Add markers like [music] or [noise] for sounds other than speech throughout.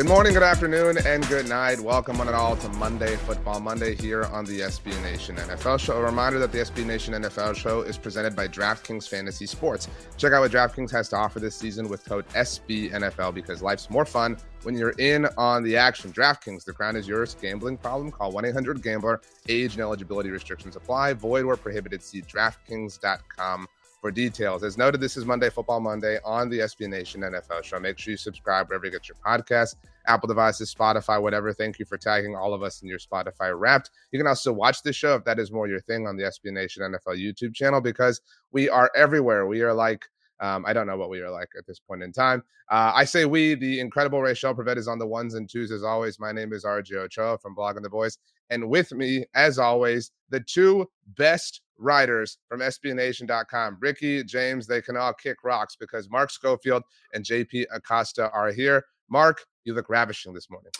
Good morning, good afternoon, and good night. Welcome one and all to Monday Football Monday here on the SB Nation NFL Show. A reminder that the SB Nation NFL Show is presented by DraftKings Fantasy Sports. Check out what DraftKings has to offer this season with code SBNFL because life's more fun when you're in on the action. DraftKings, the crown is yours. Gambling problem? Call 1 800 Gambler. Age and eligibility restrictions apply. Void where prohibited. See DraftKings.com for details. As noted, this is Monday Football Monday on the SB Nation NFL show. Make sure you subscribe wherever you get your podcast, Apple devices, Spotify, whatever. Thank you for tagging all of us in your Spotify wrapped. You can also watch the show if that is more your thing on the SB Nation NFL YouTube channel because we are everywhere. We are like um, I don't know what we are like at this point in time. Uh, I say we, the incredible Rachel Prevet is on the ones and twos as always. My name is RJ Ochoa from Blogging the Boys. And with me, as always, the two best writers from SBNation.com. Ricky, James, they can all kick rocks because Mark Schofield and JP Acosta are here. Mark, you look ravishing this morning.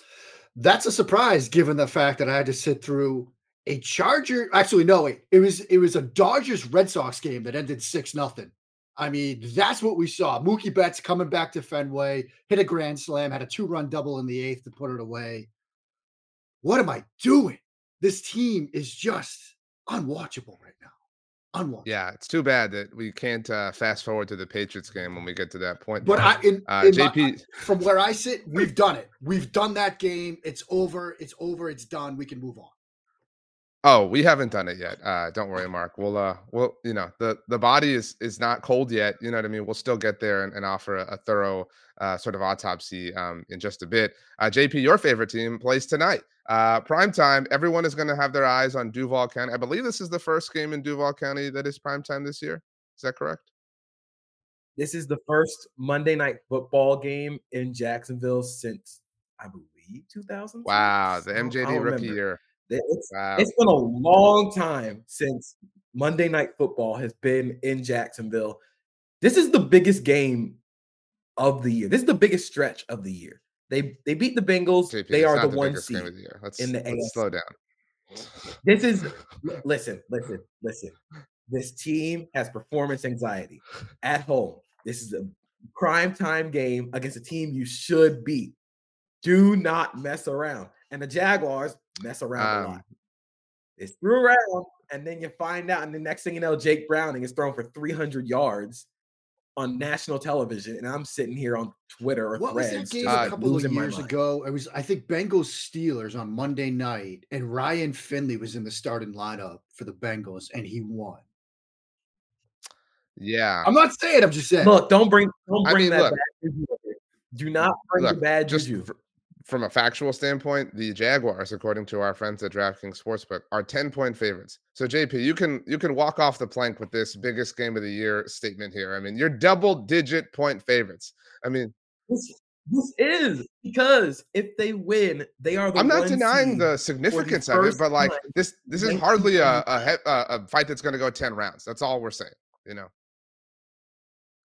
That's a surprise given the fact that I had to sit through a Charger. Actually, no, wait. It was it was a Dodgers Red Sox game that ended six nothing. I mean, that's what we saw. Mookie Betts coming back to Fenway, hit a grand slam, had a two run double in the eighth to put it away. What am I doing? This team is just unwatchable right now. Unwatchable. Yeah, it's too bad that we can't uh, fast forward to the Patriots game when we get to that point. But I, in, uh, in JP, my, from where I sit, we've done it. We've done that game. It's over. It's over. It's done. We can move on. Oh, we haven't done it yet. Uh, don't worry, Mark. We'll, uh, we'll, you know, the the body is is not cold yet. You know what I mean. We'll still get there and, and offer a, a thorough uh, sort of autopsy um, in just a bit. Uh, JP, your favorite team plays tonight. Uh, prime time. Everyone is going to have their eyes on Duval County. I believe this is the first game in Duval County that is prime time this year. Is that correct? This is the first Monday night football game in Jacksonville since I believe 2000. Wow, the MJD rookie year. It's, wow. it's been a long time since Monday Night Football has been in Jacksonville. This is the biggest game of the year. This is the biggest stretch of the year. They they beat the Bengals. JP, they are the, the one seed the let's, in the let's AFC. slow down. This is [laughs] listen, listen, listen. This team has performance anxiety at home. This is a prime time game against a team you should beat. Do not mess around. And the Jaguars mess around um, a lot. They screw around, and then you find out, and the next thing you know, Jake Browning is thrown for 300 yards on national television, and I'm sitting here on Twitter or what Threads. was that game uh, a couple of years ago? It was, I think, Bengals Steelers on Monday night, and Ryan Finley was in the starting lineup for the Bengals, and he won. Yeah, I'm not saying. I'm just saying. Look, don't bring, don't bring I mean, that look, bad. Do not bring look, the bad juju. For, from a factual standpoint, the Jaguars, according to our friends at DraftKings Sportsbook, are 10 point favorites. So JP, you can you can walk off the plank with this biggest game of the year statement here. I mean, you're double digit point favorites. I mean, this, this is because if they win, they are the I'm not denying the significance the of it, but like this this is hardly a a, a fight that's going to go 10 rounds. That's all we're saying, you know.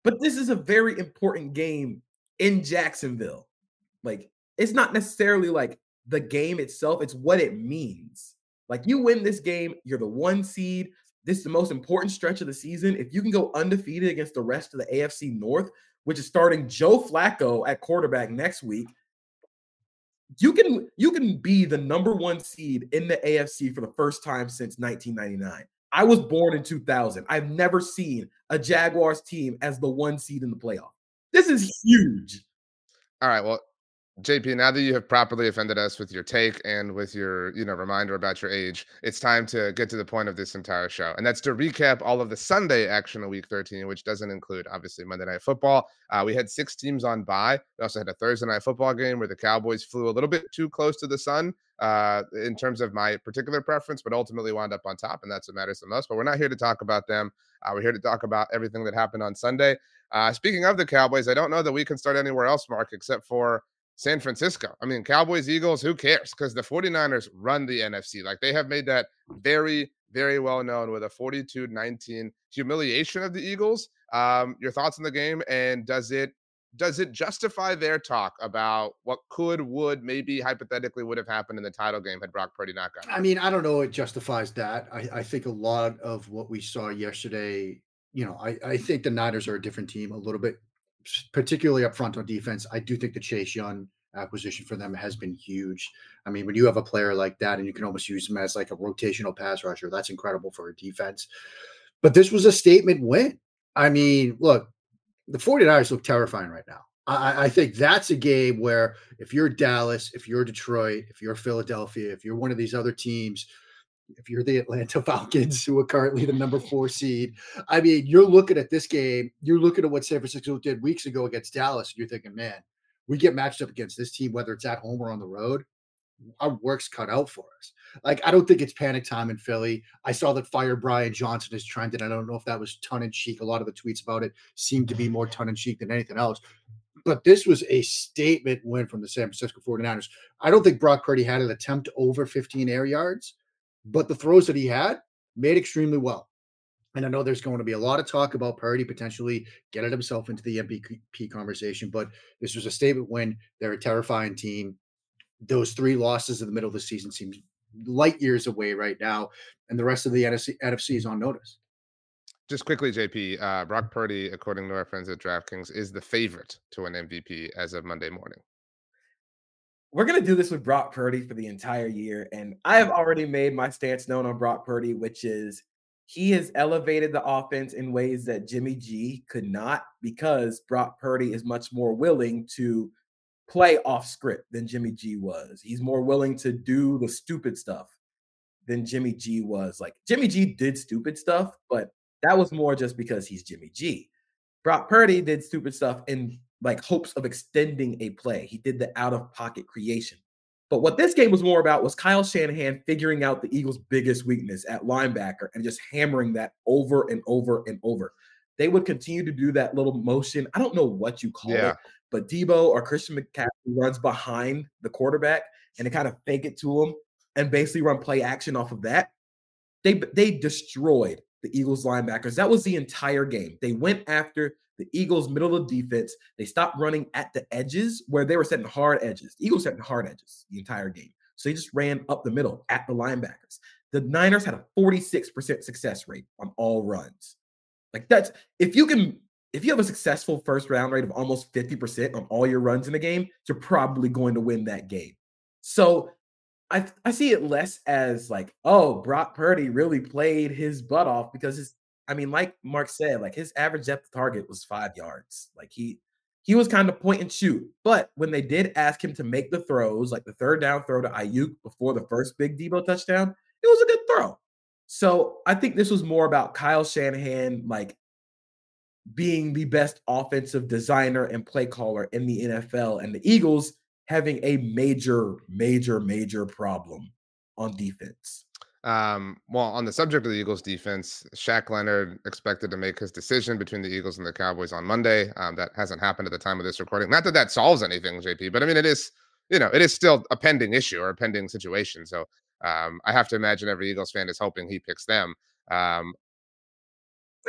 But this is a very important game in Jacksonville. Like it's not necessarily like the game itself, it's what it means. Like you win this game, you're the one seed. This is the most important stretch of the season. If you can go undefeated against the rest of the AFC North, which is starting Joe Flacco at quarterback next week, you can you can be the number one seed in the AFC for the first time since 1999. I was born in 2000. I've never seen a Jaguars team as the one seed in the playoff. This is huge. All right. Well, JP, now that you have properly offended us with your take and with your, you know, reminder about your age, it's time to get to the point of this entire show. And that's to recap all of the Sunday action of week 13, which doesn't include obviously Monday night football. Uh, we had six teams on bye. We also had a Thursday night football game where the Cowboys flew a little bit too close to the sun uh, in terms of my particular preference, but ultimately wound up on top. And that's what matters the most. But we're not here to talk about them. Uh, we're here to talk about everything that happened on Sunday. Uh, speaking of the Cowboys, I don't know that we can start anywhere else, Mark, except for San Francisco. I mean, Cowboys, Eagles, who cares? Because the 49ers run the NFC. Like they have made that very, very well known with a 42 19 humiliation of the Eagles. Um, your thoughts on the game and does it does it justify their talk about what could, would, maybe hypothetically would have happened in the title game had Brock Purdy not gotten? I mean, I don't know. It justifies that. I, I think a lot of what we saw yesterday, you know, I, I think the Niners are a different team a little bit particularly up front on defense. I do think the Chase Young acquisition for them has been huge. I mean, when you have a player like that and you can almost use him as like a rotational pass rusher, that's incredible for a defense. But this was a statement win. I mean, look, the 49ers look terrifying right now. I, I, think that's a game where if you're Dallas, if you're Detroit, if you're Philadelphia, if you're one of these other teams if you're the Atlanta [laughs] Falcons, who are currently the number four seed, I mean, you're looking at this game, you're looking at what San Francisco did weeks ago against Dallas, and you're thinking, man, we get matched up against this team, whether it's at home or on the road. Our work's cut out for us. Like, I don't think it's panic time in Philly. I saw that Fire Brian Johnson is trending. I don't know if that was ton in cheek. A lot of the tweets about it seemed to be more ton in cheek than anything else. But this was a statement win from the San Francisco 49ers. I don't think Brock Purdy had an attempt over 15 air yards but the throws that he had made extremely well. And I know there's going to be a lot of talk about Purdy potentially getting himself into the MVP conversation, but this was a statement win. They're a terrifying team. Those three losses in the middle of the season seem light years away right now, and the rest of the NFC, NFC is on notice. Just quickly, JP, uh, Brock Purdy, according to our friends at DraftKings, is the favorite to win MVP as of Monday morning we're going to do this with Brock Purdy for the entire year. And I have already made my stance known on Brock Purdy, which is he has elevated the offense in ways that Jimmy G could not because Brock Purdy is much more willing to play off script than Jimmy G was. He's more willing to do the stupid stuff than Jimmy G was. Like Jimmy G did stupid stuff, but that was more just because he's Jimmy G. Brock Purdy did stupid stuff in like hopes of extending a play. He did the out of pocket creation. But what this game was more about was Kyle Shanahan figuring out the Eagles' biggest weakness at linebacker and just hammering that over and over and over. They would continue to do that little motion. I don't know what you call yeah. it, but Deebo or Christian McCaffrey runs behind the quarterback and they kind of fake it to him and basically run play action off of that. They they destroyed the Eagles linebackers. That was the entire game. They went after the Eagles' middle of defense. They stopped running at the edges where they were setting hard edges. The Eagles setting hard edges the entire game. So they just ran up the middle at the linebackers. The Niners had a 46% success rate on all runs. Like that's if you can if you have a successful first round rate of almost 50% on all your runs in the game, you're probably going to win that game. So I I see it less as like, oh, Brock Purdy really played his butt off because his I mean, like Mark said, like his average depth target was five yards. Like he he was kind of point and shoot. But when they did ask him to make the throws, like the third down throw to Aiyuk before the first big Deebo touchdown, it was a good throw. So I think this was more about Kyle Shanahan like being the best offensive designer and play caller in the NFL, and the Eagles having a major, major, major problem on defense. Um, well, on the subject of the Eagles defense, Shaq Leonard expected to make his decision between the Eagles and the Cowboys on Monday. Um, that hasn't happened at the time of this recording. Not that that solves anything, JP, but I mean, it is, you know, it is still a pending issue or a pending situation. So um, I have to imagine every Eagles fan is hoping he picks them. Um,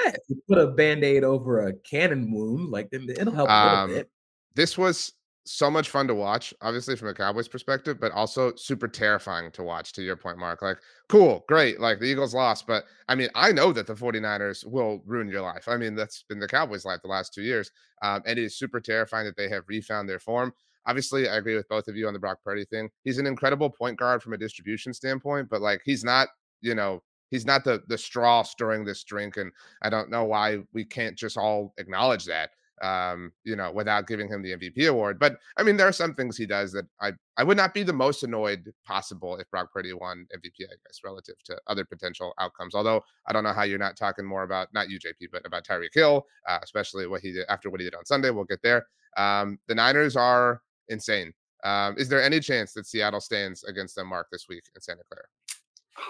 yeah, put a band aid over a cannon wound, like it'll help a little um, bit. This was so much fun to watch, obviously from a Cowboys perspective, but also super terrifying to watch to your point, Mark. Like, cool, great. Like the Eagles lost, but I mean, I know that the 49ers will ruin your life. I mean, that's been the Cowboys' life the last two years. Um, and it is super terrifying that they have refound their form. Obviously, I agree with both of you on the Brock Purdy thing. He's an incredible point guard from a distribution standpoint, but like he's not, you know, he's not the the straw stirring this drink. And I don't know why we can't just all acknowledge that. Um, you know, without giving him the MVP award. But I mean, there are some things he does that I I would not be the most annoyed possible if Brock Purdy won MVP, I guess, relative to other potential outcomes. Although I don't know how you're not talking more about not you, JP, but about Tyreek Hill, uh, especially what he did after what he did on Sunday. We'll get there. Um, the Niners are insane. Um, is there any chance that Seattle stands against them, Mark, this week in Santa Clara?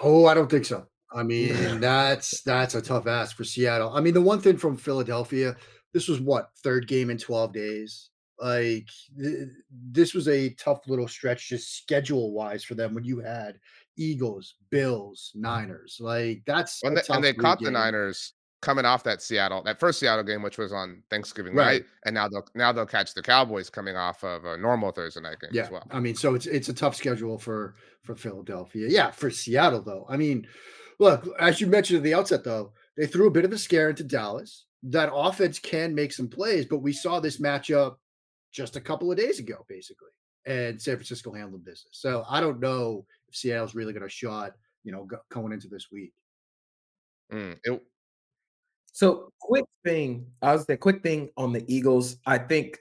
Oh, I don't think so. I [laughs] mean, that's that's a tough ask for Seattle. I mean, the one thing from Philadelphia, this was what third game in 12 days. Like th- this was a tough little stretch just schedule wise for them when you had Eagles, Bills, Niners. Like that's and, they, and they caught game. the Niners coming off that Seattle, that first Seattle game, which was on Thanksgiving right. night, and now they'll now they'll catch the Cowboys coming off of a normal Thursday night game yeah. as well. I mean, so it's it's a tough schedule for for Philadelphia. Yeah, for Seattle though. I mean, look, as you mentioned at the outset though, they threw a bit of a scare into Dallas that offense can make some plays, but we saw this matchup just a couple of days ago, basically, and San Francisco handled business. So I don't know if Seattle's really going to shot, you know, go, going into this week. Mm, it, so quick thing, I was the quick thing on the Eagles. I think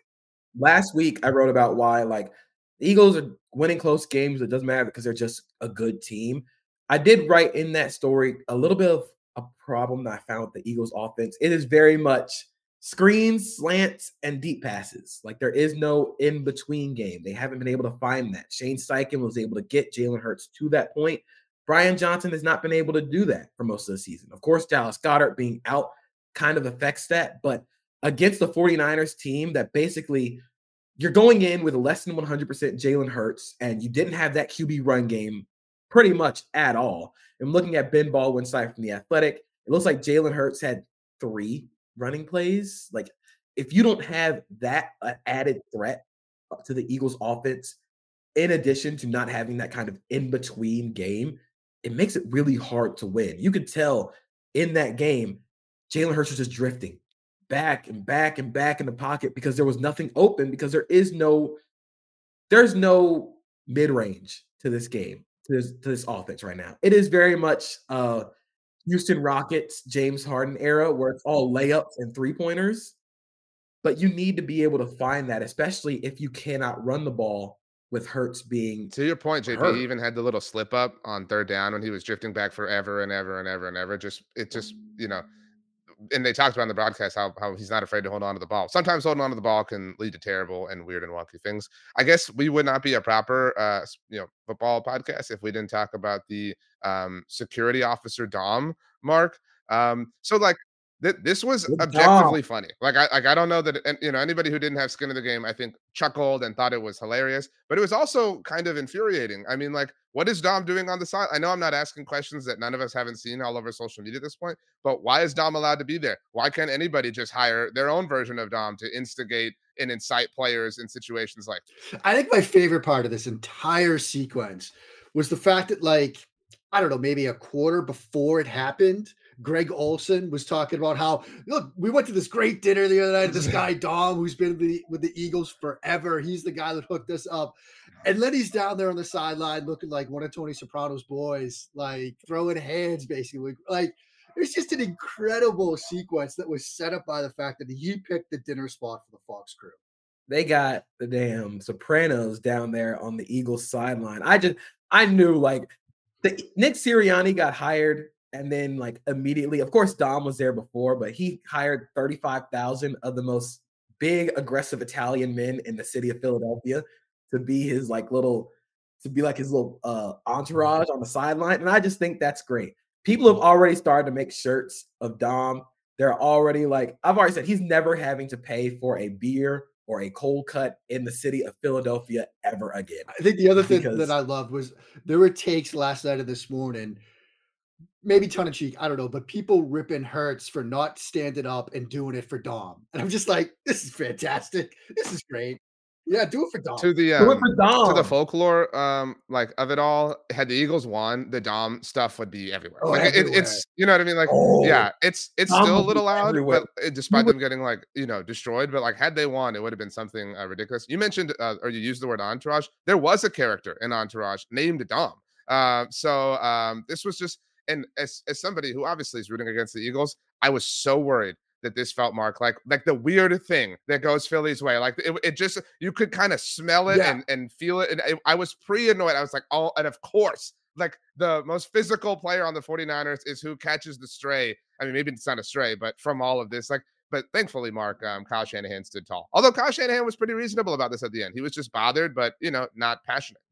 last week I wrote about why like the Eagles are winning close games. It doesn't matter because they're just a good team. I did write in that story a little bit of a problem that I found with the Eagles offense. It is very much screens, slants, and deep passes. Like there is no in between game. They haven't been able to find that. Shane Steichen was able to get Jalen Hurts to that point. Brian Johnson has not been able to do that for most of the season. Of course, Dallas Goedert being out kind of affects that, but against the 49ers team that basically you're going in with a less than 100% Jalen Hurts and you didn't have that QB run game pretty much at all. I'm looking at Ben Baldwin's side from the Athletic. It looks like Jalen Hurts had three running plays. Like, if you don't have that uh, added threat to the Eagles' offense, in addition to not having that kind of in between game, it makes it really hard to win. You could tell in that game, Jalen Hurts was just drifting back and back and back in the pocket because there was nothing open because there is no there's no mid-range to this game to this, to this offense right now. It is very much uh Houston Rockets, James Harden era where it's all layups and three pointers. But you need to be able to find that, especially if you cannot run the ball with Hurts being. To your point, JP hurt. even had the little slip up on third down when he was drifting back forever and ever and ever and ever. Just it just you know and they talked about in the broadcast how, how he's not afraid to hold on to the ball. Sometimes holding on to the ball can lead to terrible and weird and wonky things. I guess we would not be a proper, uh, you know, football podcast if we didn't talk about the um, security officer Dom Mark. Um, so like th- this was Good objectively job. funny. Like I like I don't know that and, you know anybody who didn't have skin in the game I think chuckled and thought it was hilarious, but it was also kind of infuriating. I mean like what is Dom doing on the side? I know I'm not asking questions that none of us haven't seen all over social media at this point, but why is Dom allowed to be there? Why can't anybody just hire their own version of Dom to instigate and incite players in situations like I think my favorite part of this entire sequence was the fact that like I don't know, maybe a quarter before it happened, Greg Olsen was talking about how look, we went to this great dinner the other night. This [laughs] guy Dom, who's been with the, with the Eagles forever, he's the guy that hooked us up. And then he's down there on the sideline looking like one of Tony Soprano's boys, like throwing hands, basically. Like it's just an incredible sequence that was set up by the fact that he picked the dinner spot for the Fox crew. They got the damn Sopranos down there on the Eagles sideline. I just I knew like the Nick Sirianni got hired and then like immediately, of course, Dom was there before, but he hired 35,000 of the most big aggressive Italian men in the city of Philadelphia to be his like little to be like his little uh entourage on the sideline. And I just think that's great. People have already started to make shirts of Dom. They're already like, I've already said he's never having to pay for a beer or a cold cut in the city of Philadelphia ever again. I think the other thing that I loved was there were takes last night and this morning maybe tongue in cheek, I don't know, but people ripping Hurts for not standing up and doing it for Dom. And I'm just like, this is fantastic. This is great. Yeah, do it for Dom. To the um, to the folklore, um, like of it all, had the Eagles won, the Dom stuff would be everywhere. Oh, like everywhere. It, it's you know what I mean. Like oh, yeah, it's it's Dom still a little loud, everywhere. but it, despite them getting like you know destroyed, but like had they won, it would have been something uh, ridiculous. You mentioned uh, or you used the word entourage. There was a character in Entourage named Dom. Uh, so um, this was just and as as somebody who obviously is rooting against the Eagles, I was so worried that this felt Mark like like the weird thing that goes Philly's way. Like it, it just you could kind of smell it yeah. and, and feel it. And I, I was pre annoyed. I was like, oh, and of course, like the most physical player on the 49ers is who catches the stray. I mean, maybe it's not a stray, but from all of this, like, but thankfully, Mark, um, Kyle Shanahan stood tall. Although Kyle Shanahan was pretty reasonable about this at the end. He was just bothered, but you know, not passionate.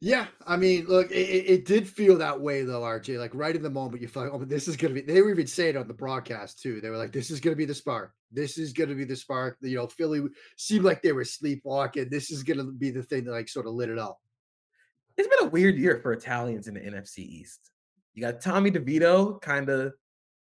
Yeah, I mean, look, it, it, did feel that way though, RJ. Like right in the moment, you felt, oh, this is gonna be. They were even saying on the broadcast too. They were like, "This is gonna be the spark. This is gonna be the spark." You know, Philly seemed like they were sleepwalking. This is gonna be the thing that like sort of lit it up. It's been a weird year for Italians in the NFC East. You got Tommy DeVito kind of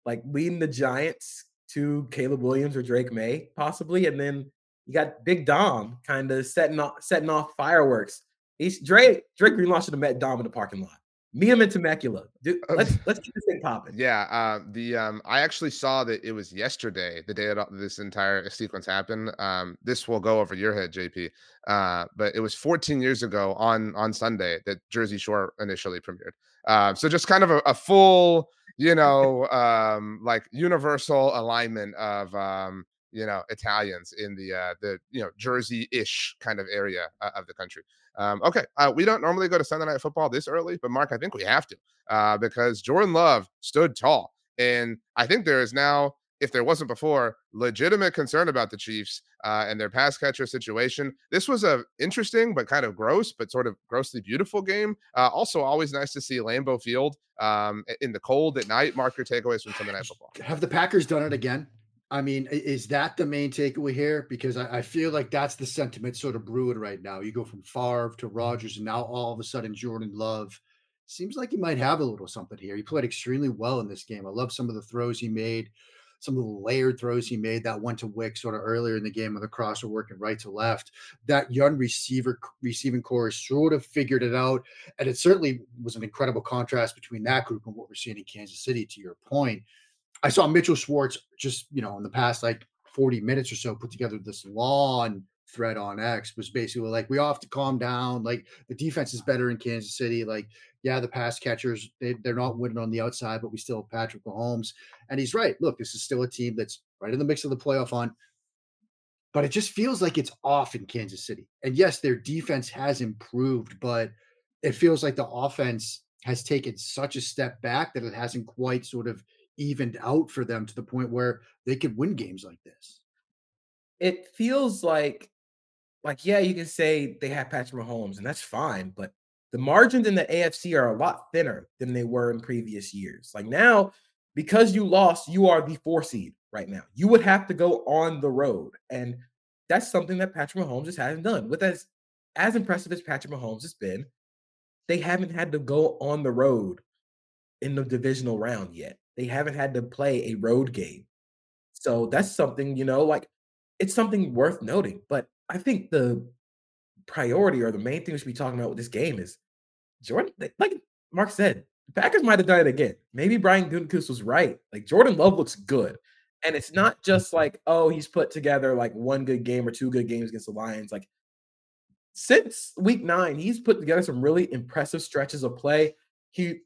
like leading the Giants to Caleb Williams or Drake Maye possibly, and then you got Big Dom kind of setting off setting off fireworks He's Drake. Drake should have met Dom in the parking lot. Meet him in Temecula. Dude, [laughs] let's let's keep this thing popping. Yeah. Uh, the um, I actually saw that it was yesterday, the day that this entire sequence happened. Um, this will go over your head, JP. Uh, but it was 14 years ago on on Sunday that Jersey Shore initially premiered. Uh, so just kind of a, a full, you know, [laughs] um, like universal alignment of um, you know Italians in the uh, the you know Jersey ish kind of area uh, of the country. Um, okay, uh, we don't normally go to Sunday Night Football this early, but Mark, I think we have to uh, because Jordan Love stood tall, and I think there is now, if there wasn't before, legitimate concern about the Chiefs uh, and their pass catcher situation. This was a interesting but kind of gross, but sort of grossly beautiful game. Uh, also, always nice to see Lambeau Field um, in the cold at night. Mark your takeaways from Sunday Night Football. Have the Packers done it again? I mean, is that the main takeaway here? Because I, I, feel like that's the sentiment sort of brewing right now. You go from Favre to Rodgers, and now all of a sudden Jordan Love seems like he might have a little something here. He played extremely well in this game. I love some of the throws he made, some of the layered throws he made that went to Wick sort of earlier in the game with the crosser working right to left. That young receiver receiving corps sort of figured it out, and it certainly was an incredible contrast between that group and what we're seeing in Kansas City. To your point I saw Mitchell Schwartz just, you know, in the past like 40 minutes or so put together this long thread on X was basically like, we all have to calm down. Like the defense is better in Kansas City. Like, yeah, the pass catchers, they, they're not winning on the outside, but we still have Patrick Mahomes. And he's right. Look, this is still a team that's right in the mix of the playoff on. But it just feels like it's off in Kansas City. And yes, their defense has improved, but it feels like the offense has taken such a step back that it hasn't quite sort of evened out for them to the point where they could win games like this. It feels like, like yeah, you can say they have Patrick Mahomes, and that's fine, but the margins in the AFC are a lot thinner than they were in previous years. Like now, because you lost, you are the four seed right now. You would have to go on the road, and that's something that Patrick Mahomes just hasn't done. With as as impressive as Patrick Mahomes has been, they haven't had to go on the road in the divisional round yet. They haven't had to play a road game. So that's something, you know, like it's something worth noting. But I think the priority or the main thing we should be talking about with this game is Jordan, like Mark said, the Packers might have done it again. Maybe Brian Gutekunst was right. Like Jordan Love looks good. And it's not just like, oh, he's put together like one good game or two good games against the Lions. Like since week nine, he's put together some really impressive stretches of play. He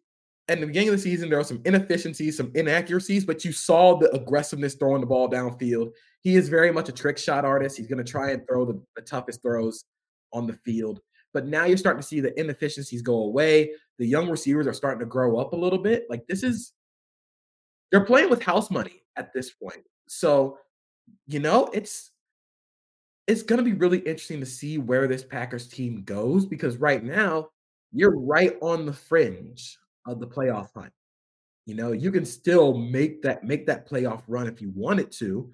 at the beginning of the season, there were some inefficiencies, some inaccuracies, but you saw the aggressiveness throwing the ball downfield. He is very much a trick shot artist. He's going to try and throw the, the, toughest throws on the field. But now you're starting to see the inefficiencies go away. The young receivers are starting to grow up a little bit. Like this is, they're playing with house money at this point. So, you know, it's it's going to be really interesting to see where this Packers team goes because right now you're right on the fringe of the playoff hunt. You know, you can still make that make that playoff run if you wanted to,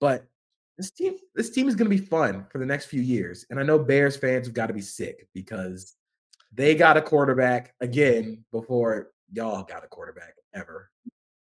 but this team this team is going to be fun for the next few years. And I know Bears fans have got to be sick because they got a quarterback again before y'all got a quarterback ever.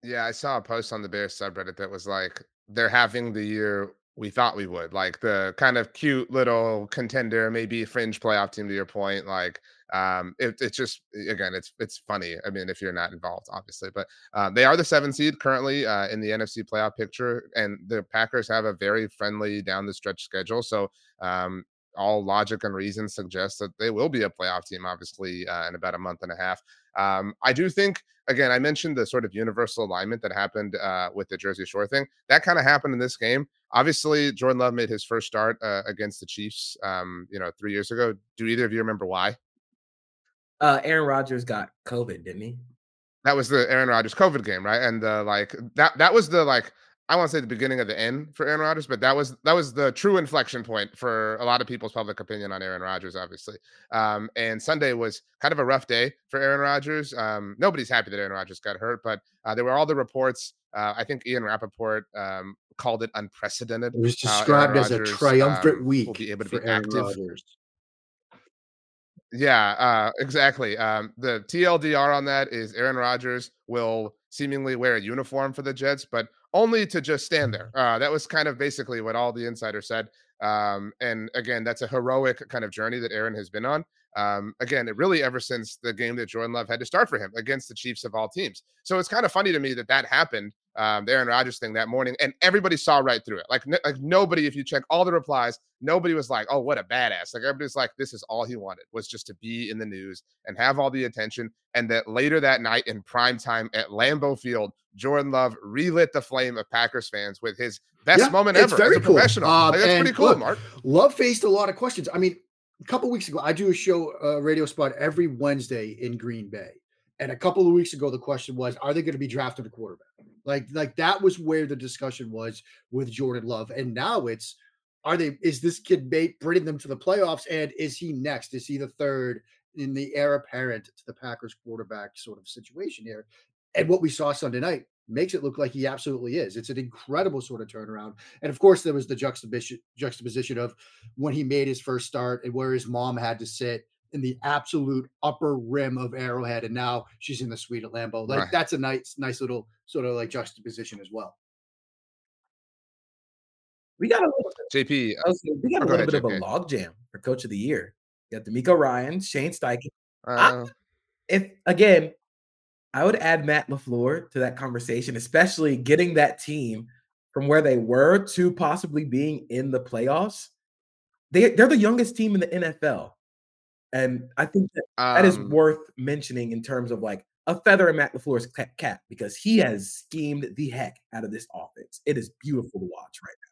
Yeah, I saw a post on the Bears subreddit that was like they're having the year we thought we would. Like the kind of cute little contender, maybe fringe playoff team to your point. Like um it, it's just again it's it's funny i mean if you're not involved obviously but uh, they are the seven seed currently uh, in the nfc playoff picture and the packers have a very friendly down the stretch schedule so um all logic and reason suggests that they will be a playoff team, obviously, uh, in about a month and a half. Um, I do think, again, I mentioned the sort of universal alignment that happened uh, with the Jersey Shore thing. That kind of happened in this game. Obviously, Jordan Love made his first start uh, against the Chiefs, um, you know, three years ago. Do either of you remember why? Uh, Aaron Rodgers got COVID, didn't he? That was the Aaron Rodgers COVID game, right? And uh, like that that was the like I want to say the beginning of the end for Aaron Rodgers, but that was that was the true inflection point for a lot of people's public opinion on Aaron Rodgers, obviously. Um, and Sunday was kind of a rough day for Aaron Rodgers. Um, nobody's happy that Aaron Rodgers got hurt, but uh, there were all the reports. Uh, I think Ian Rapoport um, called it unprecedented. It was described as a triumphant um, week will be able to be active. Rodgers. Yeah, uh, exactly. Um, the TLDR on that is Aaron Rodgers will seemingly wear a uniform for the Jets, but only to just stand there. Uh, that was kind of basically what all the insiders said. Um, and again, that's a heroic kind of journey that Aaron has been on. Um, again, it really ever since the game that Jordan Love had to start for him against the Chiefs of all teams. So it's kind of funny to me that that happened, um, the Aaron Rodgers thing that morning, and everybody saw right through it. Like, n- like nobody, if you check all the replies, nobody was like, "Oh, what a badass!" Like everybody's like, "This is all he wanted was just to be in the news and have all the attention." And that later that night in prime time at Lambeau Field, Jordan Love relit the flame of Packers fans with his best yeah, moment ever very as a cool. professional. Um, like, that's pretty cool, look, Mark. Love faced a lot of questions. I mean, a couple weeks ago, I do a show, a radio spot every Wednesday in Green Bay. And a couple of weeks ago, the question was, are they going to be drafted a quarterback? Like, like that was where the discussion was with Jordan Love. And now it's, are they, is this kid bait bringing them to the playoffs? And is he next? Is he the third in the heir apparent to the Packers quarterback sort of situation here? And what we saw Sunday night makes it look like he absolutely is. It's an incredible sort of turnaround. And of course, there was the juxtaposition juxtaposition of when he made his first start and where his mom had to sit in the absolute upper rim of Arrowhead, and now she's in the suite at Lambeau. Like right. that's a nice, nice little sort of like juxtaposition as well. We got a little JP. we got a little ahead, bit JP. of a logjam for Coach of the Year. You got DeMeco Ryan, Shane Steichen. Uh, if again, I would add Matt LaFleur to that conversation, especially getting that team from where they were to possibly being in the playoffs. They, they're the youngest team in the NFL. And I think that, um, that is um worth mentioning in terms of like a feather in Matt LaFleur's cap because he has schemed the heck out of this offense. It is beautiful to watch right now.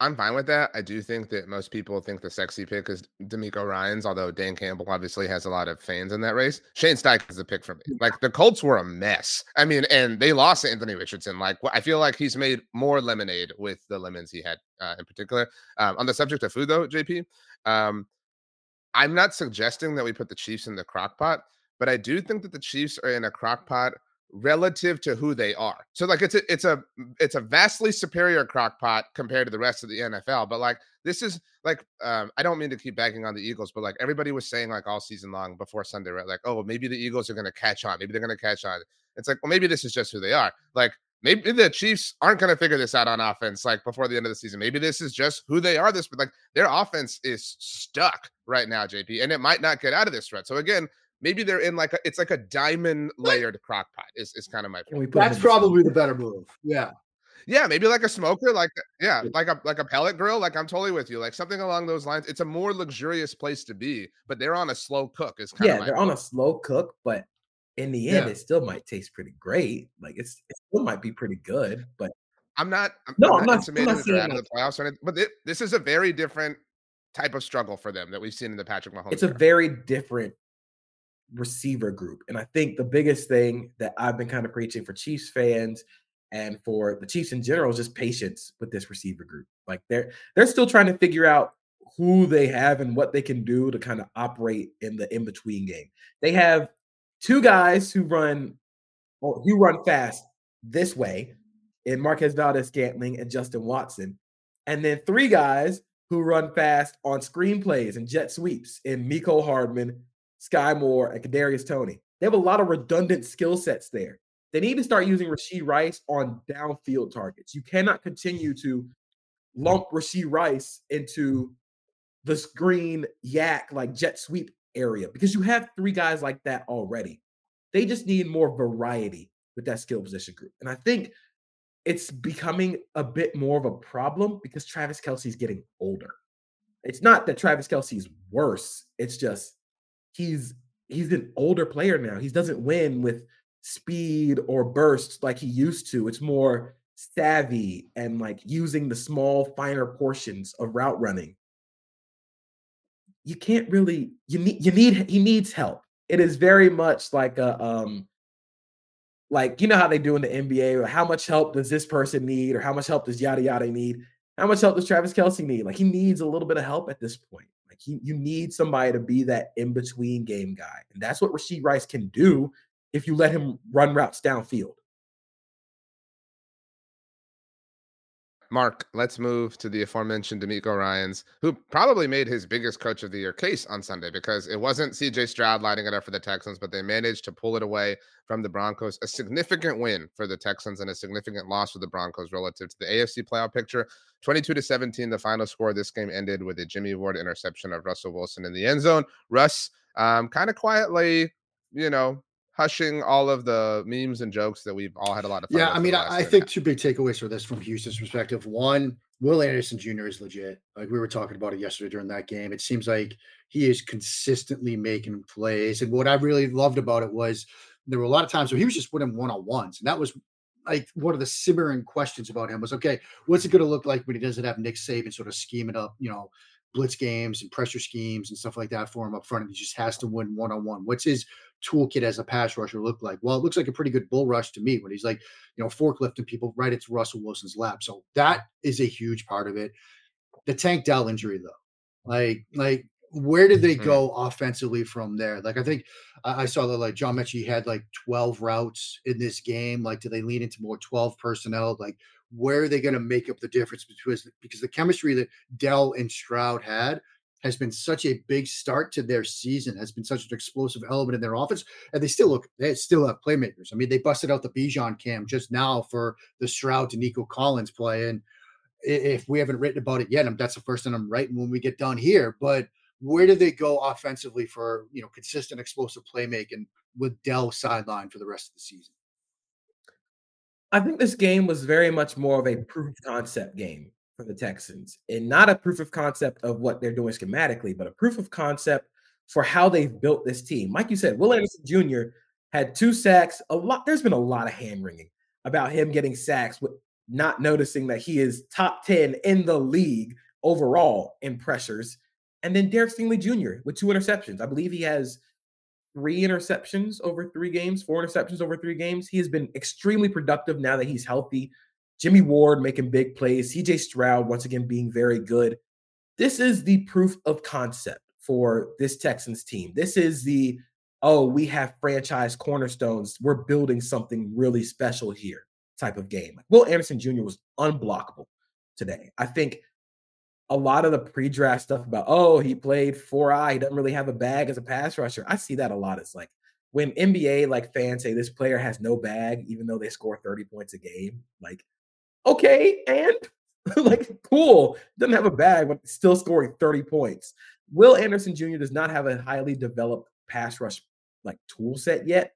I'm fine with that. I do think that most people think the sexy pick is DeMeco Ryans, although Dan Campbell obviously has a lot of fans in that race. Shane Steichen is the pick for me. Like the Colts were a mess. I mean, and they lost Anthony Richardson. Like I feel like he's made more lemonade with the lemons he had uh, in particular. Um, on the subject of food, though, JP, um, I'm not suggesting that we put the Chiefs in the crock pot, but I do think that the Chiefs are in a crock pot relative to who they are. So like it's a it's a it's a vastly superior crockpot compared to the rest of the NFL. But like this is like um I don't mean to keep bagging on the Eagles, but like everybody was saying like all season long before Sunday, right? Like, oh, maybe the Eagles are gonna catch on. Maybe they're gonna catch on. It's like, well, maybe this is just who they are. Like maybe the Chiefs aren't going to figure this out on offense like before the end of the season. Maybe this is just who they are. This, but like their offense is stuck right now, JP, and it might not get out of this threat. So again, maybe they're in like a it's like a diamond layered crock pot is, is kind of my point. That's probably the better move. Yeah. Yeah, maybe like a smoker, like yeah, like a like a pellet grill. Like I'm totally with you. Like something along those lines. It's a more luxurious place to be, but they're on a slow cook. Is kind yeah, they're point. on a slow cook, but in the end, yeah. it still might taste pretty great. Like it's it still might be pretty good, but I'm not. I'm, no, I'm, not. I'm not out of the playoffs or anything, but it, this is a very different type of struggle for them that we've seen in the Patrick Mahomes. It's a very different receiver group. And I think the biggest thing that I've been kind of preaching for Chiefs fans and for the Chiefs in general is just patience with this receiver group. Like they're they're still trying to figure out who they have and what they can do to kind of operate in the in-between game. They have two guys who run who run fast this way in Marquez Valdes-Scantling and Justin Watson. And then three guys who run fast on screenplays and jet sweeps in Mecole Hardman, Sky Moore, and Kadarius Toney. They have a lot of redundant skill sets there. They need to start using Rashee Rice on downfield targets. You cannot continue to lump Rashee Rice into the screen YAC like jet sweep area because you have three guys like that already. They just need more variety with that skill position group. And I think it's becoming a bit more of a problem because Travis Kelce's getting older. It's not that Travis Kelce's worse. It's just he's he's an older player now. He doesn't win with speed or burst like he used to. It's more savvy and like using the small, finer portions of route running. You can't really you need you need he needs help. It is very much like a um like you know how they do in the NBA, or how much help does this person need, or how much help does yada yada need? How much help does Travis Kelce need? Like he needs a little bit of help at this point. Like he, you need somebody to be that in between game guy, and that's what Rashee Rice can do if you let him run routes downfield. Mark, let's move to the aforementioned DeMeco Ryans, who probably made his biggest coach of the year case on Sunday because it wasn't CJ Stroud lighting it up for the Texans, but they managed to pull it away from the Broncos. A significant win for the Texans and a significant loss for the Broncos relative to the AFC playoff picture. 22 to 17, the final score this game ended with a Jimmy Ward interception of Russell Wilson in the end zone. Russ, um, kind of quietly, you know, hushing all of the memes and jokes that we've all had a lot of fun. Yeah, I mean, I, I think two big takeaways for this from Houston's perspective. One, Will Anderson Jr. is legit. Like we were talking about it yesterday during that game. It seems like he is consistently making plays. And what I really loved about it was there were a lot of times where he was just winning one on ones. And that was like one of the simmering questions about him was okay, what's it going to look like when he doesn't have Nick Saban sort of scheming up, you know, blitz games and pressure schemes and stuff like that for him up front. And he just has to win one on one. What's his toolkit as a pass rusher look like? Well, it looks like a pretty good bull rush to me when he's like, you know, forklifting people right into Russell Wilson's lap. So that is a huge part of it. The Tank Dell injury, though, like, like where did they mm-hmm. go offensively from there? Like, I think I saw that like John Metchie had like 12 routes in this game. Like, do they lean into more 12 personnel? Like, where are they going to make up the difference between because the chemistry that Dell and Stroud had has been such a big start to their season, has been such an explosive element in their offense, and they still look they still have playmakers. I mean, they busted out the Bijan cam just now for the Stroud to Nico Collins play, and if we haven't written about it yet, um, that's the first thing I'm writing when we get done here. But where do they go offensively for you know consistent explosive playmaking with Dell sideline for the rest of the season? I think this game was very much more of a proof concept game for the Texans and not a proof of concept of what they're doing schematically, but a proof of concept for how they've built this team. Like you said, Will Anderson Jr. had two sacks. A lot. There's been a lot of hand wringing about him getting sacks, with not noticing that he is top ten in the league overall in pressures. And then Derek Stingley Jr. with two interceptions. I believe he has three interceptions over three games, four interceptions over three games. He has been extremely productive now that he's healthy. Jimmy Ward making big plays, CJ Stroud once again being very good. This is the proof of concept for this Texans team. This is the oh, we have franchise cornerstones. We're building something really special here type of game. Will Anderson Jr. was unblockable today. I think a lot of the pre-draft stuff about oh he played four eye he doesn't really have a bag as a pass rusher i see that a lot it's like when nba like fans say this player has no bag even though they score 30 points a game like okay and [laughs] like cool doesn't have a bag but still scoring 30 points will anderson jr does not have a highly developed pass rush like tool set yet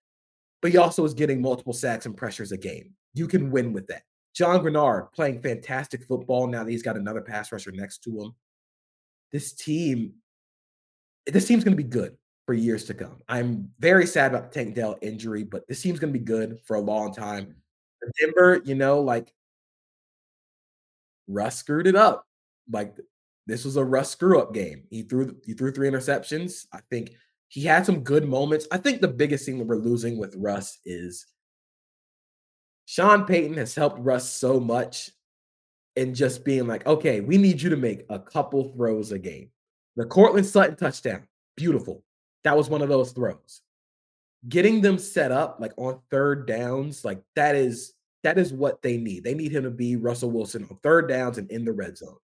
but he also is getting multiple sacks and pressures a game you can win with that John Greenard playing fantastic football now that he's got another pass rusher next to him. This team, this team's going to be good for years to come. I'm very sad about the Tank Dell injury, but this team's going to be good for a long time. Denver, you know, like Russ screwed it up. Like this was a Russ screw up game. He threw he threw three interceptions. I think he had some good moments. I think the biggest thing that we're losing with Russ is Sean Payton has helped Russ so much in just being like, okay, we need you to make a couple throws a game. The Courtland Sutton touchdown, beautiful. That was one of those throws. Getting them set up like on third downs, like that is that is what they need. They need him to be Russell Wilson on third downs and in the red zone.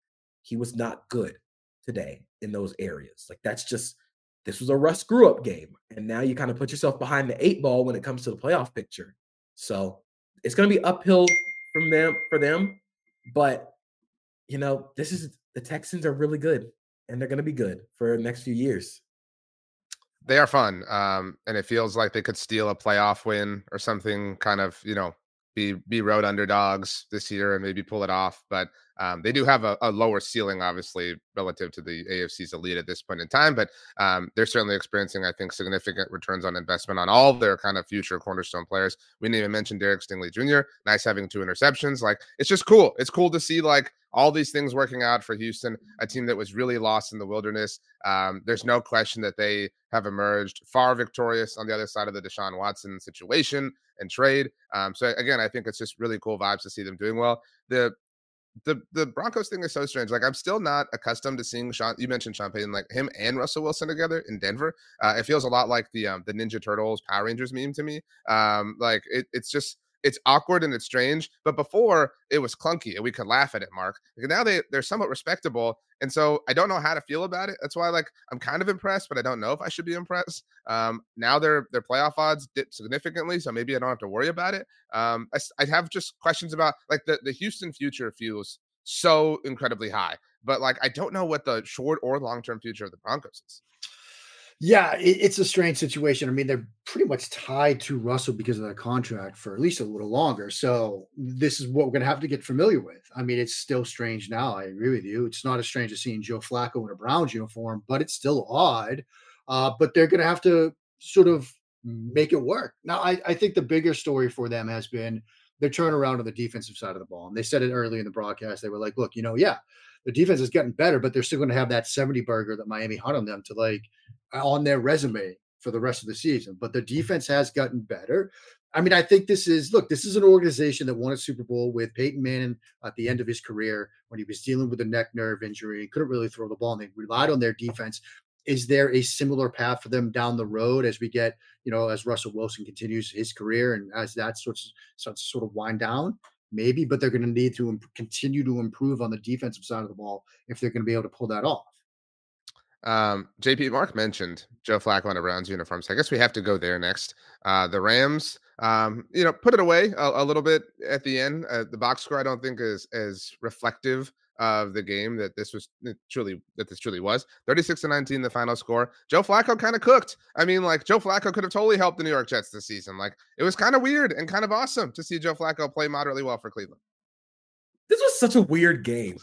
He was not good today in those areas. Like that's just this was a Russ screw up game. And now you kind of put yourself behind the eight ball when it comes to the playoff picture. So it's going to be uphill from them for them, but you know, this is the Texans are really good and they're going to be good for the next few years. They are fun. Um, and it feels like they could steal a playoff win or something kind of, you know, be be road underdogs this year and maybe pull it off. But um, they do have a, a, lower ceiling, obviously, relative to the AFC's elite at this point in time. But um, they're certainly experiencing, I think, significant returns on investment on all their kind of future cornerstone players. We didn't even mention Derek Stingley Jr. Nice having two interceptions. Like it's just cool. It's cool to see like all these things working out for Houston, a team that was really lost in the wilderness. Um, there's no question that they have emerged far victorious on the other side of the Deshaun Watson situation and trade. Um, so again, I think it's just really cool vibes to see them doing well. The the the Broncos thing is so strange. Like I'm still not accustomed to seeing Sean. You mentioned Sean Payton, like him and Russell Wilson together in Denver. Uh, it feels a lot like the um, the Ninja Turtles Power Rangers meme to me. Um, like it, it's just it's awkward and it's strange. But before it was clunky and we could laugh at it, Mark. Now they they're somewhat respectable. And so I don't know how to feel about it. That's why like I'm kind of impressed, but I don't know if I should be impressed. Um, now their their playoff odds dipped significantly, so maybe I don't have to worry about it. Um, I, I have just questions about like the the Houston future feels so incredibly high, but like I don't know what the short or long term future of the Broncos is. Yeah, it, it's a strange situation. I mean, they're pretty much tied to Russell because of that contract for at least a little longer. So this is what we're going to have to get familiar with. I mean, it's still strange now. I agree with you. It's not as strange as seeing Joe Flacco in a Browns uniform, but it's still odd. Uh, but they're going to have to sort of make it work. Now, I, I think the bigger story for them has been their turnaround on the defensive side of the ball. And they said it early in the broadcast. They were like, look, you know, yeah, the defense is getting better, but they're still going to have that 70 burger that Miami had on them to like uh, on their resume for the rest of the season. But the defense has gotten better. I mean, I think this is look, this is an organization that won a Super Bowl with Peyton Manning at the end of his career when he was dealing with a neck nerve injury, and couldn't really throw the ball, and they relied on their defense. Is there a similar path for them down the road as we get, you know, as Russell Wilson continues his career and as that sorts starts to sort of wind down? Maybe, but they're going to need to imp- continue to improve on the defensive side of the ball if they're going to be able to pull that off. Um, JP Mark mentioned Joe Flacco in a Browns uniform, so I guess we have to go there next. Uh, the Rams, um, you know, put it away a, a little bit at the end. Uh, the box score I don't think is as reflective of the game that this was eh, truly that this truly was. 36 to 19 the final score. Joe flacco kind of cooked. I mean like joe flacco could have totally helped the new york jets this season. Like it was kind of weird and kind of awesome to see joe flacco play moderately well for cleveland. This was such a weird game.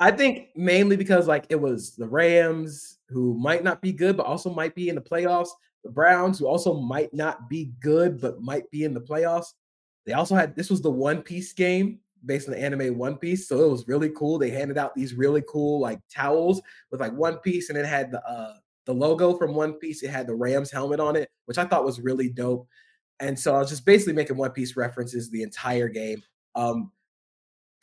I think mainly because like it was the rams who might not be good but also might be in the playoffs. The browns who also might not be good but might be in the playoffs. They also had this was the one piece game based on the anime One Piece. So it was really cool. They handed out these really cool like towels with like One Piece, and it had the uh the logo from One Piece. It had the Rams helmet on it, which I thought was really dope. And so I was just basically making One Piece references the entire game. Um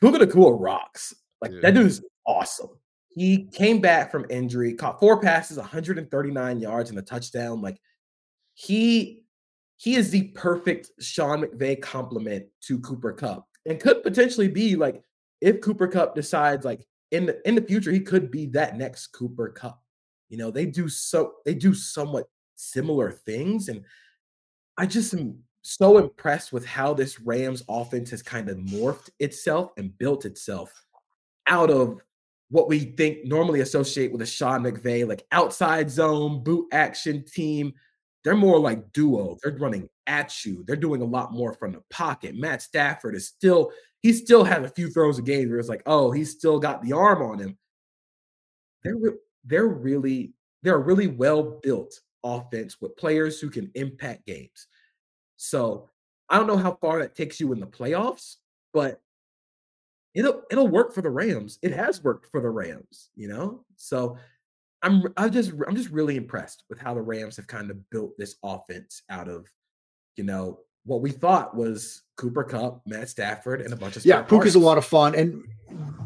Puka Nacua rocks. Like yeah. that dude's awesome. He came back from injury, caught four passes, 139 yards, and a touchdown. Like he he is the perfect Sean McVay compliment to Cooper Kupp and could potentially be like if Cooper Kupp decides like in the in the future he could be that next Cooper Kupp. You know, they do so they do somewhat similar things and I just am so impressed with how this Rams offense has kind of morphed itself and built itself out of what we think normally associate with a Sean McVay, like outside zone, boot action team. They're more like duo. They're running at you. They're doing a lot more from the pocket. Matt Stafford is still, he still has a few throws a game where it's like, oh, he's still got the arm on him. They're they're really they're a really well built offense with players who can impact games. So I don't know how far that takes you in the playoffs, but it'll it'll work for the Rams. It has worked for the Rams, you know. So I'm I'm just I'm just really impressed with how the Rams have kind of built this offense out of you know, what we thought was Cooper Kupp, Matt Stafford, and a bunch of yeah. Puka's a lot of fun, and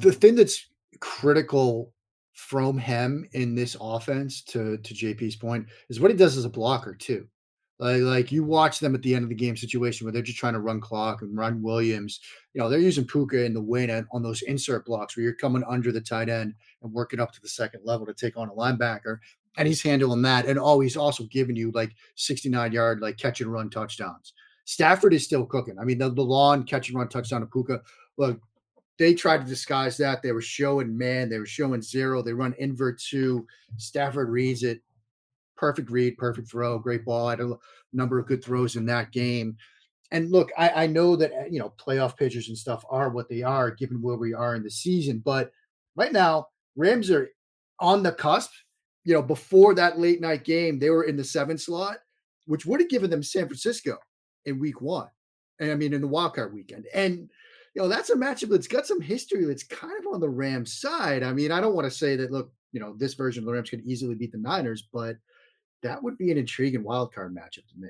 the thing that's critical from him in this offense, to to JP's point, is what he does as a blocker too. Like, like you watch them at the end of the game situation where they're just trying to run clock and run Williams. You know, they're using Puka in the win on those insert blocks where you're coming under the tight end and working up to the second level to take on a linebacker and he's handling that. And oh, he's also giving you like 69 yard, like catch and run touchdowns. Stafford is still cooking. I mean, the, the long catch and run touchdown to Puka. Look, they tried to disguise that. They were showing man, they were showing zero. They run invert two. Stafford reads it. Perfect read, perfect throw, great ball. I had a number of good throws in that game. And look, I, I know that uh, you know playoff pitchers and stuff are what they are given where we are in the season, but right now Rams are on the cusp. You know, before that late night game, they were in the seven slot, which would have given them San Francisco in week one. And I mean in the wildcard weekend. And you know, that's a matchup that's got some history that's kind of on the Rams side. I mean, I don't want to say that look, you know, this version of the Rams could easily beat the Niners, but that would be an intriguing wildcard matchup to me.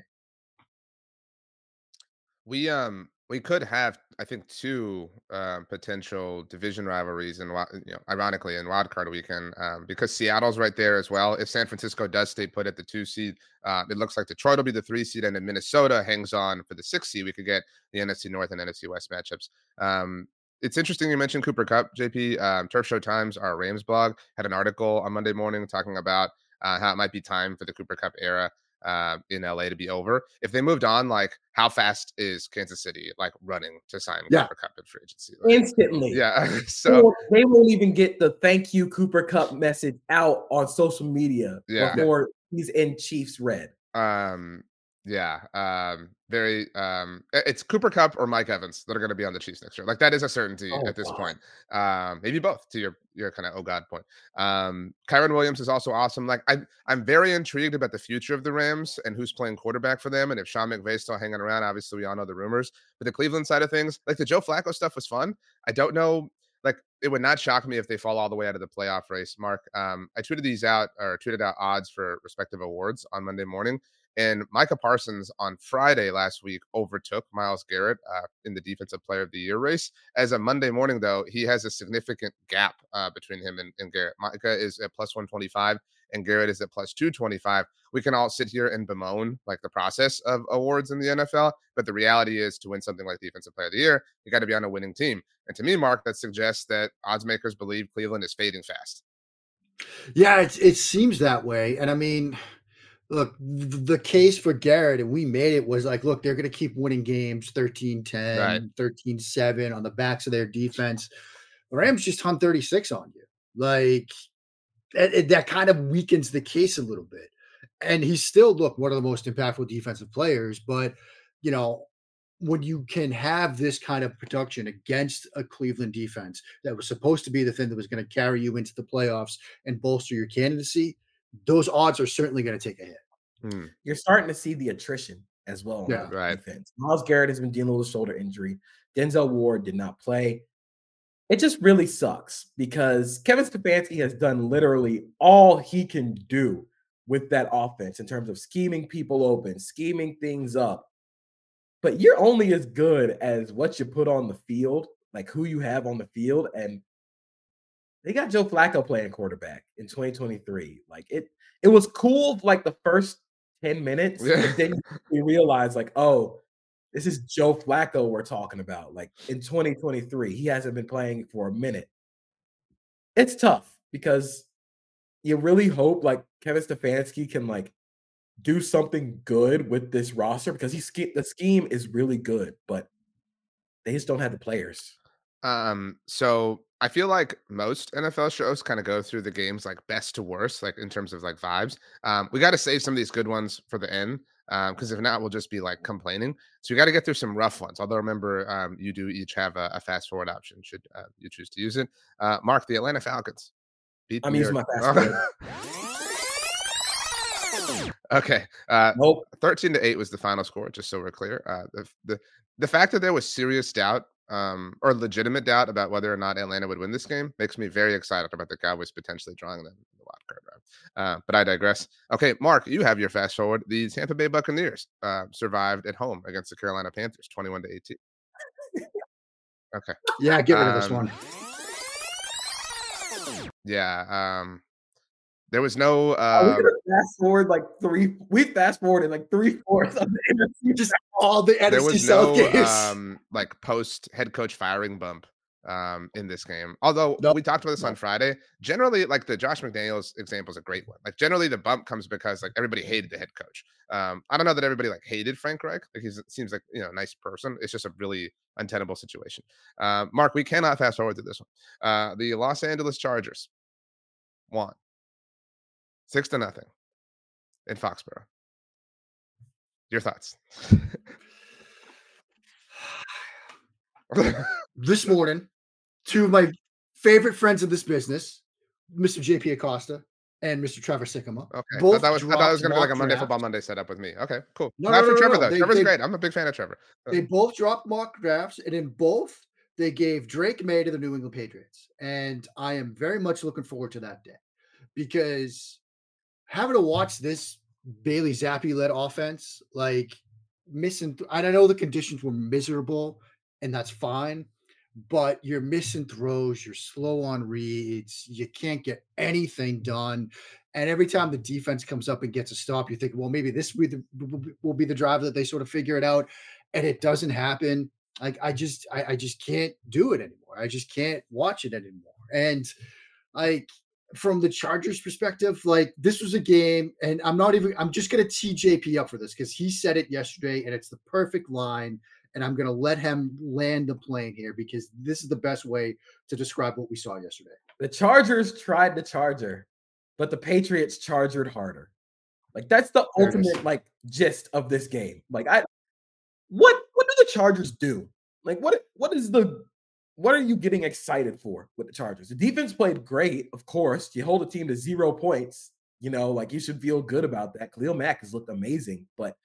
We um we could have I think two um, potential division rivalries and you know ironically in wild card weekend um, because Seattle's right there as well. If San Francisco does stay put at the two seed, uh, it looks like Detroit will be the three seed, and then Minnesota hangs on for the six seed. We could get the NFC North and NFC West matchups. Um, it's interesting you mentioned Cooper Kupp, JP. Um, Turf Show Times, our Rams blog, had an article on Monday morning talking about uh, how it might be time for the Cooper Kupp era uh, in LA to be over. If they moved on, like how fast is Kansas City like running to sign yeah. Cooper Kupp in free agency? Like, Instantly. Yeah. [laughs] so they won't even get the thank you Cooper Kupp message out on social media yeah. before he's in Chiefs red. Um, yeah, um, very. Um, it's Cooper Kupp or Mike Evans that are going to be on the Chiefs next year. Like that is a certainty oh, at this wow. point. Um, maybe both. To your your kind of oh god point. Um, Kyren Williams is also awesome. Like I, I'm very intrigued about the future of the Rams and who's playing quarterback for them. And if Sean McVay's still hanging around, obviously we all know the rumors. But the Cleveland side of things, like the Joe Flacco stuff was fun. I don't know like it would not shock me if they fall all the way out of the playoff race. Mark, um, I tweeted these out or tweeted out odds for respective awards on Monday morning, and Micah Parsons on Friday last week overtook Myles Garrett uh, in the Defensive Player of the Year race. As a Monday morning, though, he has a significant gap uh, between him and, and, Garrett. Micah is at plus 125 and Garrett is at plus 225. We can all sit here and bemoan like the process of awards in the NFL, but the reality is to win something like Defensive Player of the Year, you got to be on a winning team. And to me, Mark, that suggests that odds makers believe Cleveland is fading fast. Yeah, it, it seems that way. And I mean, look, the case for Garrett, and we made it, was like, look, they're going to keep winning games 13 10, right. 13 7 on the backs of their defense. The Rams just hung 36 on you. Like, that, that kind of weakens the case a little bit. And he's still, look, one of the most impactful defensive players. But, you know, when you can have this kind of production against a Cleveland defense that was supposed to be the thing that was going to carry you into the playoffs and bolster your candidacy, those odds are certainly going to take a hit. Hmm. You're starting to see the attrition as well. Yeah, right. Defense. Myles Garrett has been dealing with a shoulder injury. Denzel Ward did not play. It just really sucks because Kevin Stefanski has done literally all he can do with that offense in terms of scheming people open, scheming things up. But you're only as good as what you put on the field, like who you have on the field. And they got Joe Flacco playing quarterback in 2023. Like it, it was cool like the first 10 [laughs] minutes, yeah. but then you realize, like, oh, this is Joe Flacco we're talking about. Like in 2023, he hasn't been playing for a minute. It's tough because you really hope like Kevin Stefanski can like do something good with this roster because he's the scheme is really good, but they just don't have the players. Um, so I feel like most NFL shows kind of go through the games like best to worst, like in terms of like vibes. Um, we got to save some of these good ones for the end because um, if not, we'll just be like complaining. So we got to get through some rough ones. Although remember, um, you do each have a, a fast forward option should uh, you choose to use it. Uh, Mark, the Atlanta Falcons. I'm using my [laughs] fast forward. okay. Uh, nope. 13 to 8 was the final score, just so we're clear. Uh, the, the, the fact that there was serious doubt um, or legitimate doubt about whether or not Atlanta would win this game makes me very excited about the Cowboys potentially drawing them in the wild card round. Uh, but I digress. Okay, Mark, you have your fast forward. The Tampa Bay Buccaneers uh, survived at home against the Carolina Panthers, twenty-one to eighteen. Okay. Yeah, get rid um, of this one. Um, yeah. Um, there was no. Uh, fast forward like three. We fast forwarded like three fourths of the [laughs] NFC. Just all the NFC there was South no, games. Um, like post head coach firing bump um in this game. Although we talked about this on Friday, generally like the Josh McDaniels example is a great one. Like generally the bump comes because like everybody hated the head coach. Um, I don't know that everybody like hated Frank Reich. Like he seems like you know a nice person. It's just a really untenable situation. Uh, Mark, we cannot fast forward to this one. Uh, the Los Angeles Chargers won Six to nothing in Foxborough. Your thoughts? this morning, two of my favorite friends in this business, Mr. JP Acosta and Mr. Trevor Sikkema. Okay. Both I thought that was, I thought that was going to be like a Monday Football Monday setup with me. Okay, cool. No, Not no, for no, Trevor, though. They, Trevor's they, great. I'm a big fan of Trevor. Uh. They both dropped mock drafts, and in both, they gave Drake Maye to the New England Patriots. And I am very much looking forward to that day because having to watch this Bailey Zappe led offense, like missing, th- I know the conditions were miserable, and that's fine but you're missing throws, you're slow on reads, you can't get anything done. And every time the defense comes up and gets a stop, you think, well, maybe this will be the, will be the drive that they sort of figure it out. And it doesn't happen. Like I just, I, I just can't do it anymore. I just can't watch it anymore. And like from the Chargers perspective, like this was a game, and I'm not even, I'm just going to tee JP up for this because he said it yesterday, and it's the perfect line and I'm going to let him land the plane here because this is the best way to describe what we saw yesterday. The Chargers tried the charger, but the Patriots chargered harder. Like that's the there ultimate like gist of this game. Like I what what do the Chargers do? Like what what is the what are you getting excited for with the Chargers? The defense played great, of course. You hold a team to zero points, you know, like you should feel good about that. Khalil Mack has looked amazing, but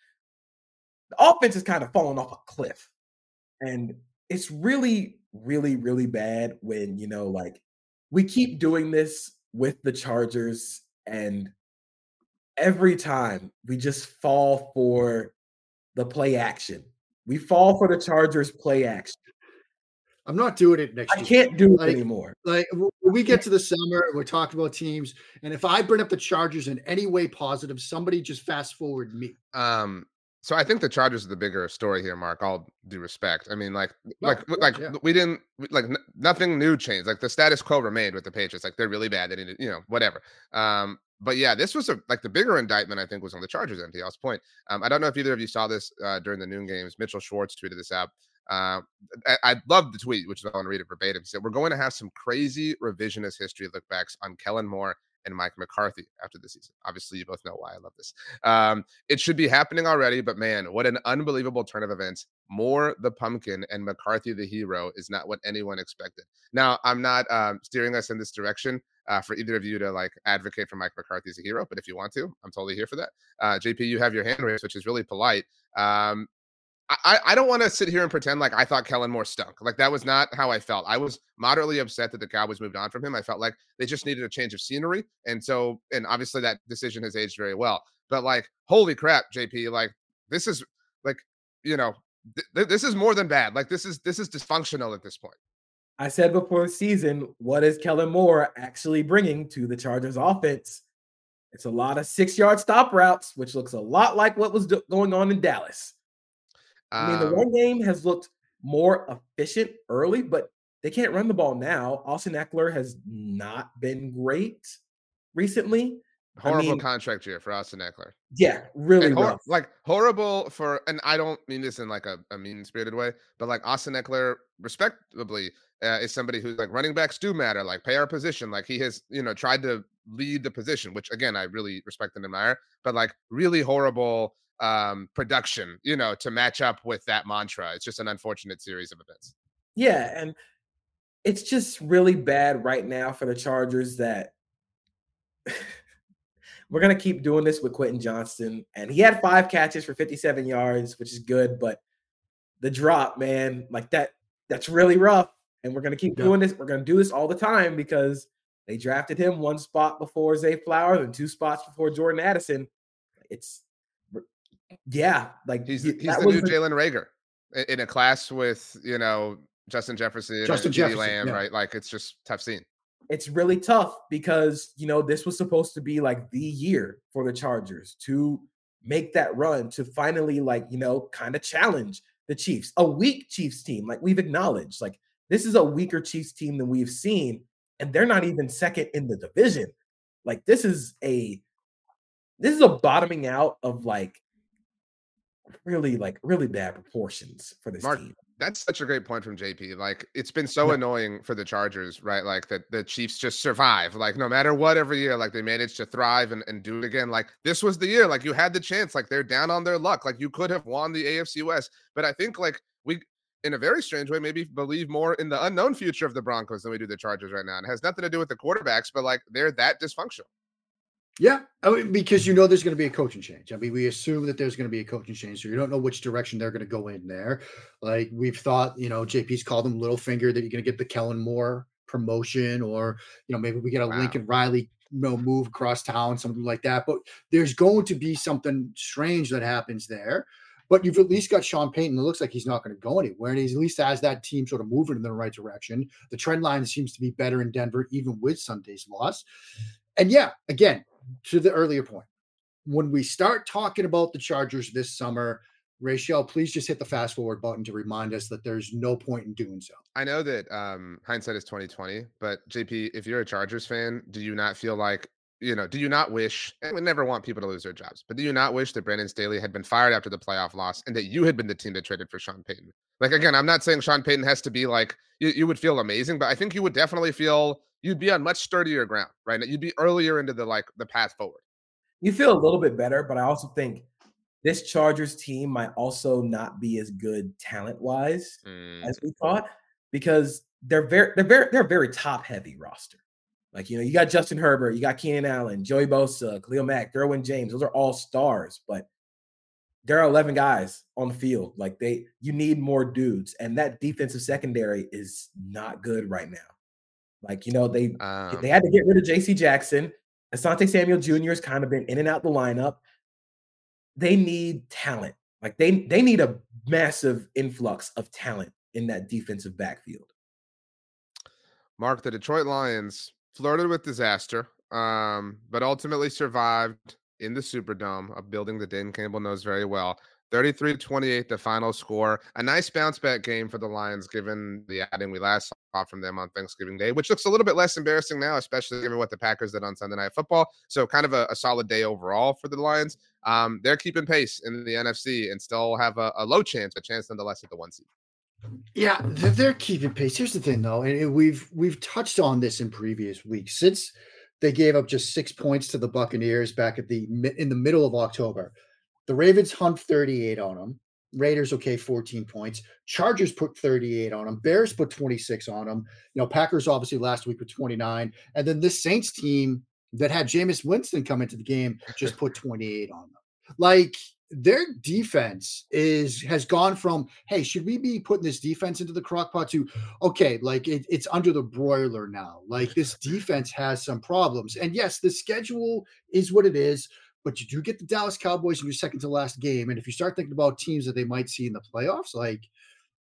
the offense is kind of falling off a cliff. And it's really, really, really bad when, you know, like we keep doing this with the Chargers and every time we just fall for the play action. We fall for the Chargers play action. I'm not doing it next. I year. I can't do it like, anymore. Like when we get to the summer, we're talking about teams, and if I bring up the Chargers in any way positive, somebody just fast forward me. Um, so I think the Chargers are the bigger story here, Mark. All due respect. I mean, like, no, like, like yeah. we didn't like n- nothing new changed. Like the status quo remained with the Patriots. Like they're really bad. They needed, you know, whatever. Um, but yeah, this was a like the bigger indictment. I think was on the Chargers. MTL's point. Um, I don't know if either of you saw this uh, during the noon games. Mitchell Schwartz tweeted this out. Uh, I, I love the tweet, which I want to read it verbatim. He said, "We're going to have some crazy revisionist history lookbacks on Kellen Moore and Mike McCarthy after the season. Obviously, you both know why I love this. Um, it should be happening already, but man, what an unbelievable turn of events. Moore the pumpkin and McCarthy the hero is not what anyone expected. Now, I'm not um, steering us in this direction. Uh, for either of you to like advocate for Mike McCarthy as a hero, but if you want to, I'm totally here for that. Uh, JP, you have your hand raised, which is really polite. Um, I, I don't want to sit here and pretend like I thought Kellen Moore stunk. Like that was not how I felt. I was moderately upset that the Cowboys moved on from him. I felt like they just needed a change of scenery. And so, and obviously that decision has aged very well. But like, holy crap, JP, like this is like, you know, th- this is more than bad. Like this is this is dysfunctional at this point. I said before the season, what is Kellen Moore actually bringing to the Chargers offense? It's a lot of six yard stop routes, which looks a lot like what was do- going on in Dallas. I mean, the run um game has looked more efficient early, but they can't run the ball now. Austin Ekeler has not been great recently. Horrible I mean, contract year for Austin Ekeler. Yeah, really hor- like horrible for, and I don't mean this in like a, a mean spirited way, but like Austin Ekeler, respectably, uh, is somebody who's like running backs do matter, like pay our position. Like he has, you know, tried to lead the position, which again I really respect and admire. But like really horrible um, production, you know, to match up with that mantra. It's just an unfortunate series of events. Yeah, and it's just really bad right now for the Chargers that [laughs] we're gonna keep doing this with Quentin Johnston, and he had five catches for 57 yards, which is good, but the drop, man, like that, that's really rough. And we're gonna keep yeah. doing this. We're gonna do this all the time because they drafted him one spot before Zay Flowers and two spots before Jordan Addison. It's yeah, like he's he's the new Jalen Reagor in a class with you know Justin Jefferson, Justin Jefferson, Lamb, yeah. right? Like it's just tough scene. It's really tough because you know this was supposed to be like the year for the Chargers to make that run to finally like you know kind of challenge the Chiefs, a weak Chiefs team, like we've acknowledged. Like this is a weaker Chiefs team than we've seen, and they're not even second in the division. Like this is a this is a bottoming out of like really like really bad proportions for this Mark, team. That's such a great point from JP. Like it's been so yeah. annoying for the Chargers, right? Like that the Chiefs just survive. Like no matter what every year, like they manage to thrive and, and do it again. Like this was the year. Like you had the chance. Like they're down on their luck. Like you could have won the AFC West. But I think like we in a very strange way, maybe believe more in the unknown future of the Broncos than we do the Chargers right now. It has nothing to do with the quarterbacks, but like they're that dysfunctional. Yeah, I mean, because you know there's going to be a coaching change. I mean, we assume that there's going to be a coaching change, so you don't know which direction they're going to go in there. Like we've thought, you know, JP's called them little finger that you're going to get the Kellen Moore promotion, or you know, maybe we get a wow. Lincoln Riley you know move across town, something like that. But there's going to be something strange that happens there. But you've at least got Sean Payton. It looks like he's not going to go anywhere, and he at least has that team sort of moving in the right direction. The trend line seems to be better in Denver, even with Sunday's loss. And yeah, again, to the earlier point, when we start talking about the Chargers this summer, Rachel, please just hit the fast forward button to remind us that there's no point in doing so. I know that um, hindsight is 2020, but JP, if you're a Chargers fan, do you not feel like you know, do you not wish, and we never want people to lose their jobs, but do you not wish that Brandon Staley had been fired after the playoff loss and that you had been the team that traded for Sean Payton? Like, again, I'm not saying Sean Payton has to be like, you, you would feel amazing, but I think you would definitely feel you'd be on much sturdier ground, right? now. You'd be earlier into the like the path forward. You feel a little bit better, but I also think this Chargers team might also not be as good talent wise mm. as we thought because they're very, they're very, they're a very top heavy roster. Like, you know, you got Justin Herbert, you got Keenan Allen, Joey Bosa, Khalil Mack, Derwin James. Those are all stars, but there are 11 guys on the field. Like they, you need more dudes. And that defensive secondary is not good right now. Like, you know, they um, they had to get rid of JC Jackson. Asante Samuel Jr. has kind of been in and out the lineup. They need talent. Like they they need a massive influx of talent in that defensive backfield. Mark, the Detroit Lions flirted with disaster, um, but ultimately survived in the Superdome, a building that Dan Campbell knows very well. 33 28, the final score. A nice bounce back game for the Lions, given the adding we last saw from them on Thanksgiving Day, which looks a little bit less embarrassing now, especially given what the Packers did on Sunday Night Football. So, kind of a, a solid day overall for the Lions. Um, they're keeping pace in the NFC and still have a, a low chance, a chance nonetheless at the one seed. Yeah, they're keeping pace. Here's the thing, though, and we've we've touched on this in previous weeks. Since they gave up just six points to the Buccaneers back at the in the middle of October, the Ravens hunt 38 on them. Raiders okay, 14 points. Chargers put 38 on them. Bears put 26 on them. You know, Packers obviously last week with 29, and then this Saints team that had Jameis Winston come into the game just put 28 on them. Like their defense is has gone from hey should we be putting this defense into the crock pot to okay like it, it's under the broiler now like this defense has some problems and yes the schedule is what it is but you do get the dallas cowboys in your second to last game and if you start thinking about teams that they might see in the playoffs like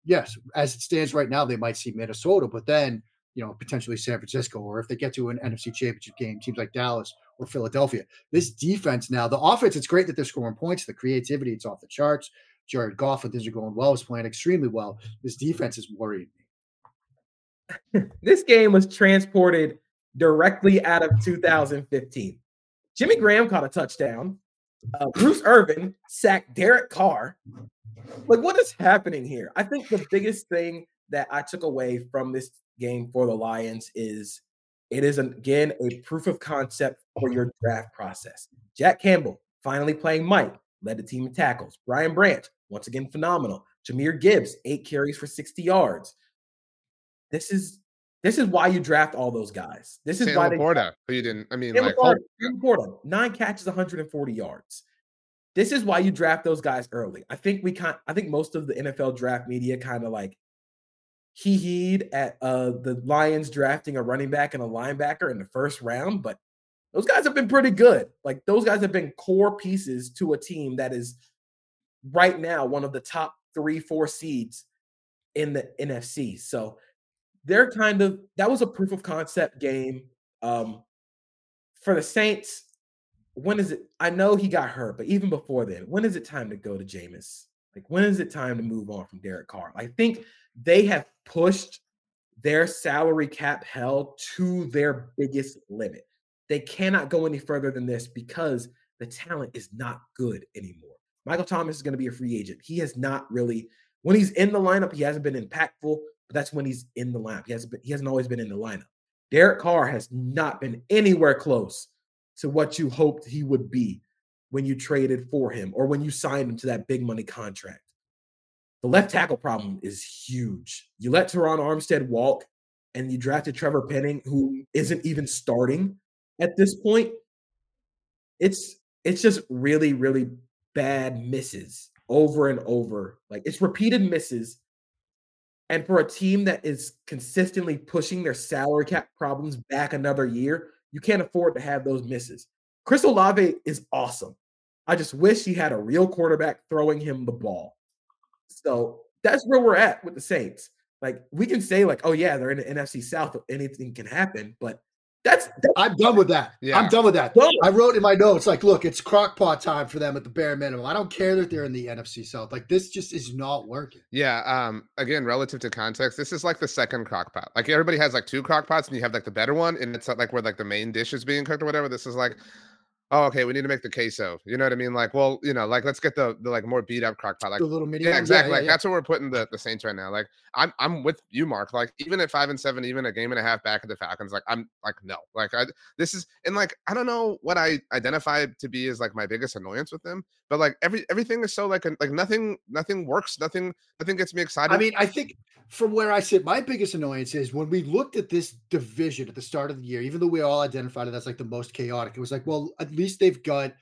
yes as it stands right now they might see minnesota but then you know potentially san francisco or if they get to an nfc championship game teams like dallas or Philadelphia. This defense now, the offense, it's great that they're scoring points. The creativity, it's off the charts. Jared Goff, when things are going well, is playing extremely well. This defense is worrying me. [laughs] this game was transported directly out of 2015. Jimmy Graham caught a touchdown. Uh, Bruce Irvin sacked Derek Carr. Like, what is happening here? I think the biggest thing that I took away from this game for the Lions is it is again a proof of concept for your draft process. Jack Campbell finally playing Mike, led the team in tackles. Brian Branch, once again, phenomenal. Jahmyr Gibbs, eight carries for 60 yards. This is this is why you draft all those guys. This is Sam why LaPorta, they you didn't. I mean, Sam like LaPorta, LaPorta, nine catches, 140 yards. This is why you draft those guys early. I think we kind. I think most of the NFL draft media kind of like he heed at uh, the Lions drafting a running back and a linebacker in the first round, but those guys have been pretty good. Like those guys have been core pieces to a team that is right now one of the top three, four seeds in the NFC. So they're kind of that was a proof of concept game. Um, for the Saints, when is it? I know he got hurt, but even before then, when is it time to go to Jameis? Like, when is it time to move on from Derek Carr? I think they have pushed their salary cap hell to their biggest limit. They cannot go any further than this because the talent is not good anymore. Michael Thomas is going to be a free agent. He has not really, when he's in the lineup, he hasn't been impactful, but that's when he's in the lineup. He hasn't been, he hasn't always been in the lineup. Derek Carr has not been anywhere close to what you hoped he would be when you traded for him or when you signed him to that big money contract. the left tackle problem is huge. You let Terron Armstead walk, and you drafted Trevor Penning, who isn't even starting at this point. It's it's just really, really bad misses over and over. Like it's repeated misses. And for a team that is consistently pushing their salary cap problems back another year, you can't afford to have those misses. Chris Olave is awesome. I just wish he had a real quarterback throwing him the ball. So that's where we're at with the Saints. Like we can say, like, oh yeah, they're in the NFC South, anything can happen, but that's, that's I'm done with that. Yeah. I'm done with that. Done. I wrote in my notes, like, look, it's crockpot time for them at the bare minimum. I don't care that they're in the NFC South. Like, this just is not working. Yeah. Um, again, relative to context, this is like the second crockpot. Like everybody has like two crockpots and you have like the better one, and it's like where like the main dish is being cooked or whatever. This is like oh, okay, we need to make the queso. You know what I mean? Like, well, you know, like let's get the the like more beat up crock pot. Like the little mini. Yeah, exactly. Yeah, yeah, like that's what we're putting the, the Saints right now. Like I'm I'm with you, Mark. Like even at five and seven, even a game and a half back at the Falcons, like I'm like no. Like I this is and like I don't know what I identify to be as like my biggest annoyance with them, but like every everything is so like like nothing nothing works, nothing nothing gets me excited. I mean, I think from where I sit, my biggest annoyance is when we looked at this division at the start of the year, even though we all identified it as like the most chaotic, it was like, well, at least they've got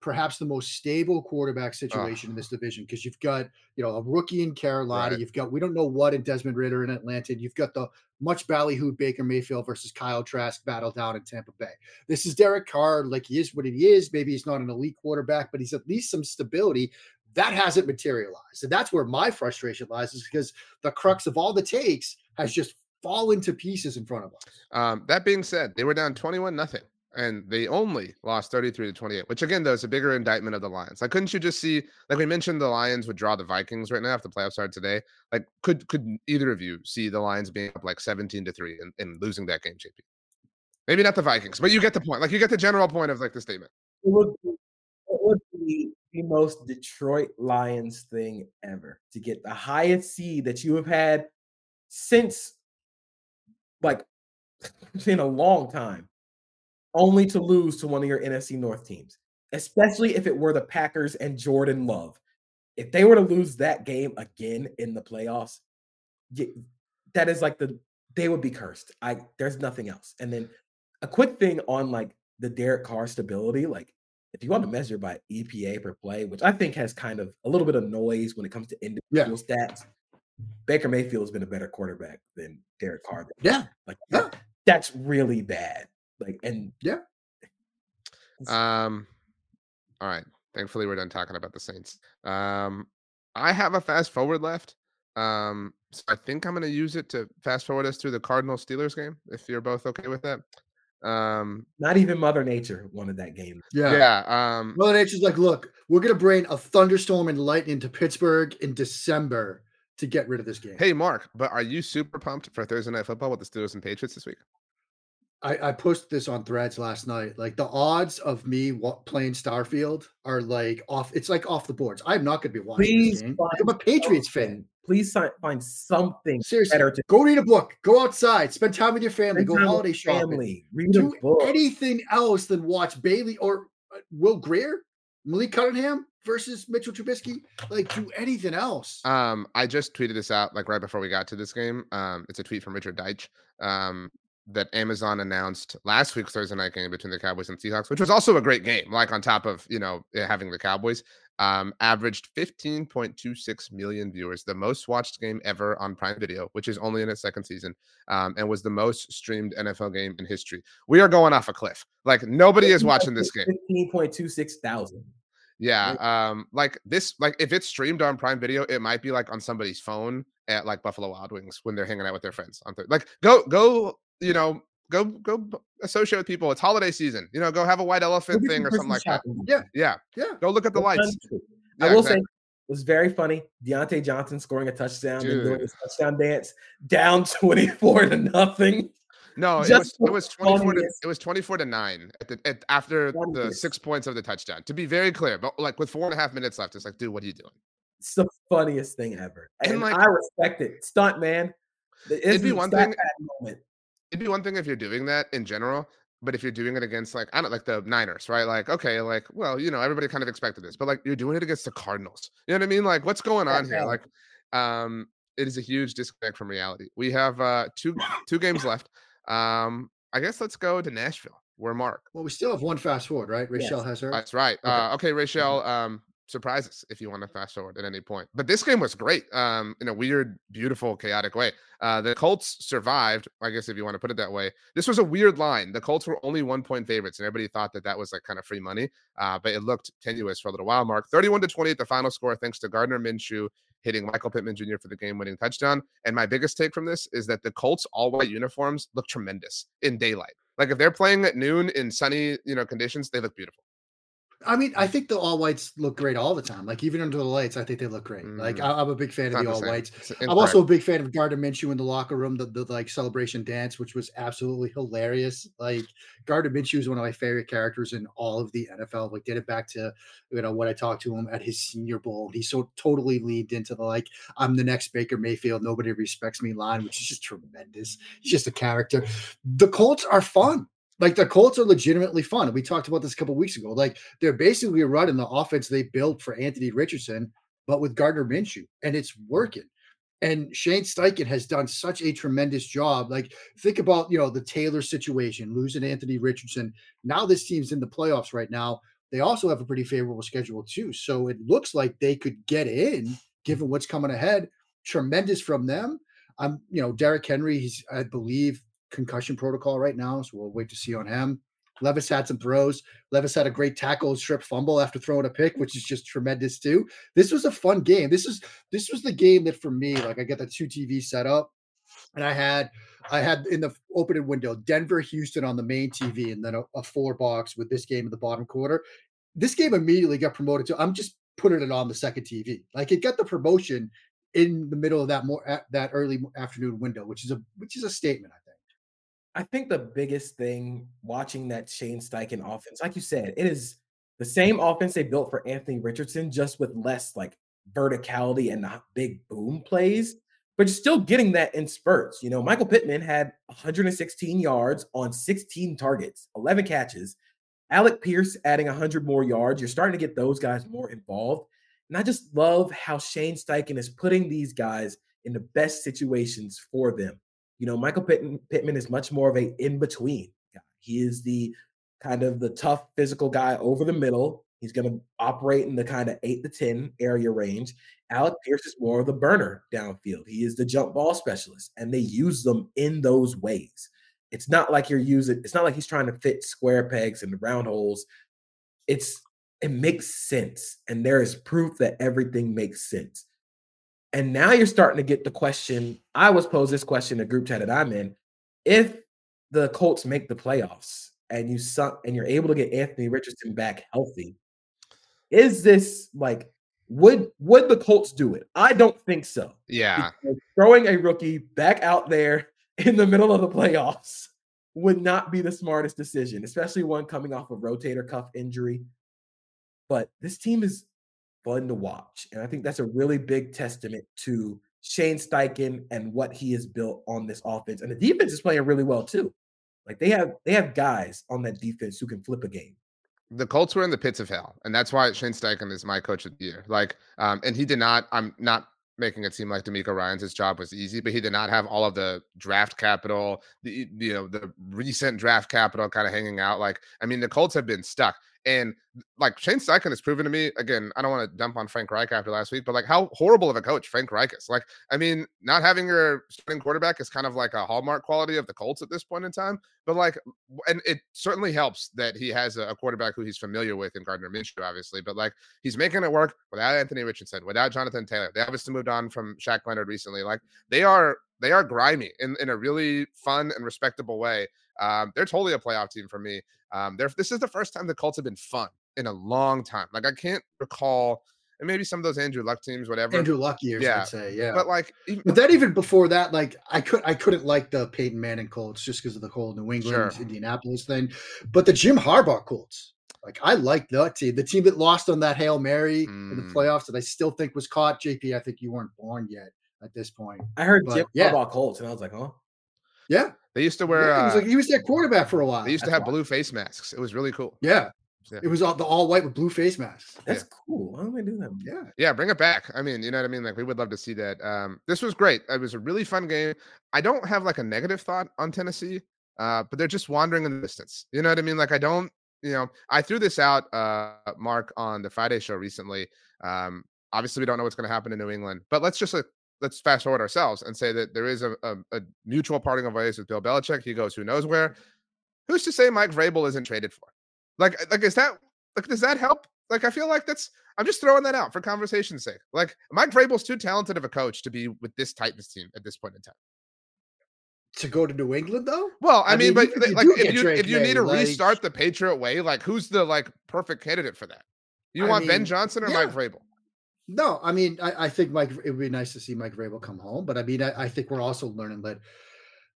perhaps the most stable quarterback situation in this division because you've got you know a rookie in Carolina, right. you've got we don't know what in Desmond Ridder in Atlanta, you've got the much ballyhooed Baker Mayfield versus Kyle Trask battle down in Tampa Bay. This is Derek Carr, like he is what he is. Maybe he's not an elite quarterback, but he's at least some stability. That hasn't materialized, and that's where my frustration lies, is because the crux of all the takes has just fallen to pieces in front of us. Um, that being said, they were down twenty-one nothing and they only lost 33 to 28, which again, though, is a bigger indictment of the Lions. Like, couldn't you just see, like we mentioned, the Lions would draw the Vikings right now if the playoffs started today? Like, could could either of you see the Lions being up like 17 to 3 and, and losing that game, JP? Maybe not the Vikings, but you get the point. Like, you get the general point of like the statement. It would be, it would be the most Detroit Lions thing ever to get the highest seed that you have had since like [laughs] in a long time only to lose to one of your NFC North teams, especially if it were the Packers and Jordan Love. If they were to lose that game again in the playoffs, that is like the they would be cursed. I there's nothing else. And then a quick thing on like the Derek Carr stability, like if you want to measure by EPA per play, which I think has kind of a little bit of noise when it comes to individual yeah. stats, Baker Mayfield has been a better quarterback than Derek Carr. Yeah, like yeah. that's really bad. Like, and yeah. Um, all right. Thankfully, we're done talking about the Saints. Um, I have a fast forward left. Um, so I think I'm going to use it to fast forward us through the Cardinal Steelers game. If you're both okay with that. Um, not even Mother Nature wanted that game. Yeah, yeah. [laughs] Um, Mother Nature's like, look, we're going to bring a thunderstorm and lightning to Pittsburgh in December to get rid of this game. Hey, Mark, but are you super pumped for Thursday Night Football with the Steelers and Patriots this week? I, I posted this on threads last night. Like the odds of me playing Starfield are like off. It's like off the boards. I'm not going to be watching Please this game. I'm a Patriots fan. Please find something seriously. To- go read a book. Go outside. Spend time with your family. Spend go holiday shopping. Family. Read Do anything else than watch Bailey or uh, Will Grier, Malik Cunningham versus Mitchell Trubisky. Like do anything else. Um, I just tweeted this out like right before we got to this game. Um, it's a tweet from Richard Deitsch. Um, that Amazon announced last week's Thursday night game between the Cowboys and Seahawks, which was also a great game. Like on top of you know having the Cowboys, um, averaged 15.26 million viewers, the most watched game ever on Prime Video, which is only in its second season, um, and was the most streamed NFL game in history. We are going off a cliff. Like nobody is watching this game. 15.26 thousand. Yeah, um, like this, like if it's streamed on Prime Video, it might be like on somebody's phone at like Buffalo Wild Wings when they're hanging out with their friends on Thursday. Like go go you know, go go associate with people. It's holiday season. You know, go have a white elephant thing or something like that. Yeah, yeah, yeah. Go look at the lights. I will say it was very funny. Diontae Johnson scoring a touchdown Dude. and doing his touchdown dance down [laughs] 24 to nothing. No, it was, it was 24 to, it was 24 to 9 at the, at, after the six points of the touchdown. To be very clear, but like with four and a half minutes left, it's like, dude, what are you doing? It's the funniest thing ever. And, and like, I respect it. Stunt man. It'd be one thing. Moment it'd be one thing if you're doing that in general, but if you're doing it against like I don't like the Niners, right? Like, okay, like, well, you know, everybody kind of expected this, but like you're doing it against the Cardinals. You know what I mean? Like, what's going on here? Like, um, it is a huge disconnect from reality. We have uh, two [coughs] two games left. Um, I guess let's go to Nashville. Where Mark? Well, we still have one fast forward, right? Rachel Yes. has her. That's right. Okay. Uh, okay, Rachel. Um, surprise us if you want to fast forward at any point. But this game was great. Um, in a weird, beautiful, chaotic way. Uh, the Colts survived. I guess if you want to put it that way. This was a weird line. The Colts were only one point favorites, and everybody thought that that was like kind of free money. Uh, but it looked tenuous for a little while. Mark, thirty-one to twenty at the final score, thanks to Gardner Minshew hitting Michael Pittman Jr. for the game-winning touchdown. And my biggest take from this is that the Colts all-white uniforms look tremendous in daylight. Like if they're playing at noon in sunny, you know, conditions, they look beautiful. I mean, I think the all whites look great all the time. Like even under the lights, I think they look great. Like Mm. I, I'm a big fan It's of the the all same. whites. I'm also a big fan of Gardner Minshew in the locker room, the, the like celebration dance, which was absolutely hilarious. Like Gardner Minshew is one of my favorite characters in all of the NFL. Like did it back to you know when I talked to him at his senior bowl. He so totally leaned into the like I'm the next Baker Mayfield, nobody respects me line, which is just tremendous. He's just a character. The Colts are fun. Like the Colts are legitimately fun. We talked about this a couple weeks ago. Like they're basically running the offense they built for Anthony Richardson, but with Gardner Minshew, and it's working. And Shane Steichen has done such a tremendous job. Like, think about you know the Taylor situation, losing Anthony Richardson. Now this team's in the playoffs right now. They also have a pretty favorable schedule too, so it looks like they could get in given what's coming ahead. Tremendous from them. I'm, you know, Derrick Henry. He's, I believe, concussion protocol right now, so we'll wait to see on him. Levis had some throws. Levis had a great tackle, strip fumble after throwing a pick, which is just tremendous too. This was a fun game. This is this was the game that for me, like I got the two TV set up, and I had I had in the opening window Denver, Houston on the main TV, and then a, a four box with this game in the bottom quarter. This game immediately got promoted to. I'm just putting it on the second TV. Like it got the promotion in the middle of that more that early afternoon window, which is a which is a statement, I. I think the biggest thing watching that Shane Steichen mm-hmm. offense, like you said, it is the same offense they built for Anthony Richardson, just with less like verticality and not big boom plays, but you're still getting that in spurts. You know, Michael Pittman had 116 yards on 16 targets, 11 catches. Alec Pierce adding 100 more yards. You're starting to get those guys mm-hmm. more involved. And I just love how Shane Steichen is putting these guys in the best situations for them. You know, Michael Pittman, Pittman is much more of a in between guy. He is the kind of the tough physical guy over the middle. He's going to operate in the kind of eight to 10 area range. Alec mm-hmm. Pierce is more of the burner downfield. He is the jump ball specialist, and they use them in those ways. It's not like you're using, it's not like he's trying to fit square pegs into round holes. It's, it makes sense. And there is proof that everything makes sense. And now you're starting to get the question. I was posed this question in a group chat that I'm in. If the Colts make the playoffs and you suck and you're able to get Anthony Richardson back healthy, is this like would would the Colts do it? I don't think so. Yeah. Because throwing a rookie back out there in the middle of the playoffs would not be the smartest decision, especially one coming off a rotator cuff injury. But this team is fun to watch. And I think that's a really big testament to Shane Steichen and what he has built on this offense. And the defense is playing really well too. Like they have they have guys on that defense who can flip a game. the Colts were in the pits of hell, and that's why Shane Steichen is my coach of the year. Like, um, and he did not. I'm not making it seem like DeMeco Ryans' his job was easy, but he did not have all of the draft capital, the you know the recent draft capital kind of hanging out. Like, I mean, the Colts have been stuck, and like Shane Steichen has proven to me again. I don't want to dump on Frank Reich after last week, but like how horrible of a coach Frank Reich is. Like, I mean, not having your starting quarterback is kind of like a hallmark quality of the Colts at this point in time. But like, and it certainly helps that he has a, quarterback who he's familiar with in Gardner Minshew, obviously. But like, he's making it work without Anthony Richardson, without Jonathan Taylor. They obviously moved on from Shaq Leonard recently. Like, they are they are grimy in in a really fun and respectable way. Um, they're totally a playoff team for me. Um, this is the first time the Colts have been fun in a long time. Like, I can't recall. And maybe some of those Andrew Luck teams, whatever. Andrew Luck years, Yeah, I'd say, yeah. But like, even, But then even before that, like I could I couldn't like the Peyton Manning Colts just because of the whole New England Sure. Indianapolis thing. But the Jim Harbaugh Colts, like I like that team. The team that lost on that Hail Mary in Mm. the playoffs that I still think was caught. JP, I think you weren't born yet at this point. I heard But, Jim yeah. Harbaugh Colts, and I was like, huh? Yeah. they used to wear. yeah, he was uh, like he was their quarterback for a while. they used to have why. blue face masks. It was really cool. Yeah. Yeah. It was all the all white with blue face masks. That's cool. Why don't I do that? Yeah. Yeah, bring it back. I mean, you know what I mean? Like we would love to see that. Um, this was great. It was a really fun game. I don't have like a negative thought on Tennessee, uh, but they're just wandering in the distance. You know what I mean? Like I don't, you know, I threw this out, uh, Mark, on the Friday show recently. Um, obviously we don't know what's going to happen in New England, but let's just like let's fast forward ourselves and say that there is a, a, a mutual parting of ways with Bill Belichick. He goes who knows where. Who's to say Mike Vrabel isn't traded for? Like, uh, like is that like does that help? Like, I feel like that's I'm just throwing that out for conversation's sake. Like, Mike Vrabel's too talented of a coach to be with this Titans team at this point in time. To go to New England though? Well, I, I mean, mean, but you like do if you if you need to like- restart the Patriot way, like who's the like perfect candidate for that? You I want Ben Johnson or yeah. Mike Vrabel? No, I mean, I, I think Mike. It would be nice to see Mike Vrabel come home, but I mean, I, I think we're also learning that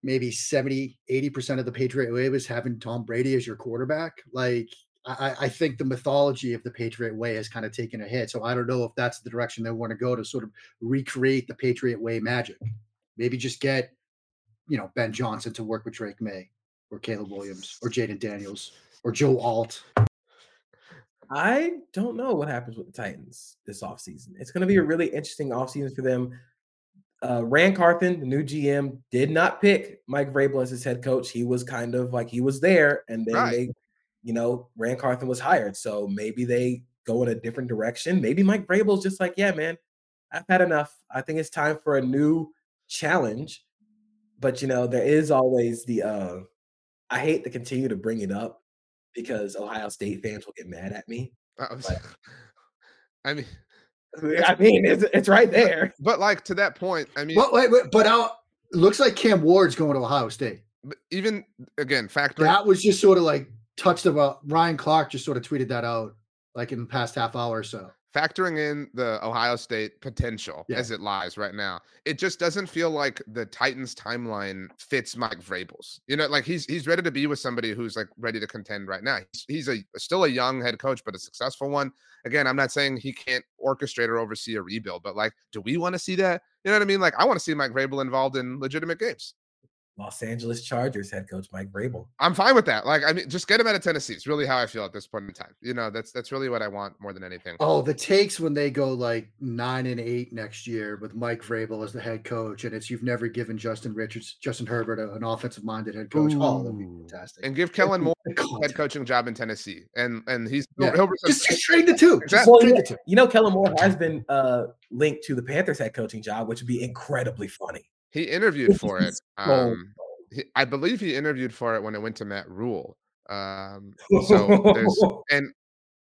maybe 70, 80 percent of the Patriot way was having Tom Brady as your quarterback. Like, I, I- I think the mythology of the Patriot way has kind of taken a hit. So I don't know if that's the direction they want to go to sort of recreate the Patriot way magic. Maybe just get, you know, Ben Johnson to work with Drake Maye or Caleb Williams or Jayden Daniels or Joe Alt. I don't know what happens with the Titans this offseason. It's going to be a hmm. really interesting offseason for them. Uh, Ran Carthon, the new GM, did not pick Mike Vrabel as his head coach. He was kind of like he was there, and then Right. they, you know, Ran Carthon was hired. So maybe they go in a different direction. Maybe Mike Vrabel's just like, yeah, man, I've had enough. I think it's time for a new challenge. But you know, there is always the uh I hate to continue to bring it up because Ohio State fans will get mad at me. But- [laughs] I mean, I mean, it's, it's right there. but like to that point, I mean, But wait, wait, but out looks like Cam Ward's going to Ohio State. even again, factoring That was just sort of like touched about Ryan Clark just sort of tweeted that out like in the past half hour or so. Factoring in the Ohio State potential Yeah. as it lies right now, it just doesn't feel like the Titans timeline fits Mike Vrabel's. You know, like he's he's ready to be with somebody who's like ready to contend right now. He's, he's a still a young head coach, but a successful one. Again, I'm not saying he can't orchestrate or oversee a rebuild, but like, do we want to see that? You know what I mean? Like, I want to see Mike Vrabel involved in legitimate games. Los Angeles Chargers head coach Mike Vrabel. I'm fine with that. Like, I mean, just get him out of Tennessee. It's really how I feel at this point in time. You know, that's that's really what I want more than anything. Oh, the takes when they go like nine and eight next year with Mike Vrabel as the head coach, and it's you've never given Justin Richards, Justin Herbert, an offensive minded head coach. Oh, that'd be fantastic. And give Kellen Moore The a head coaching job in Tennessee, and and he's Yeah. he'll, Just, just trade the two. Just Exactly. Well, trade yeah. the two. You know, Kellen Moore has been uh, linked to the Panthers head coaching job, which would be incredibly funny. He interviewed for it. Um, he, I believe he interviewed for it when it went to Matt Rhule. Um, so there's [laughs] and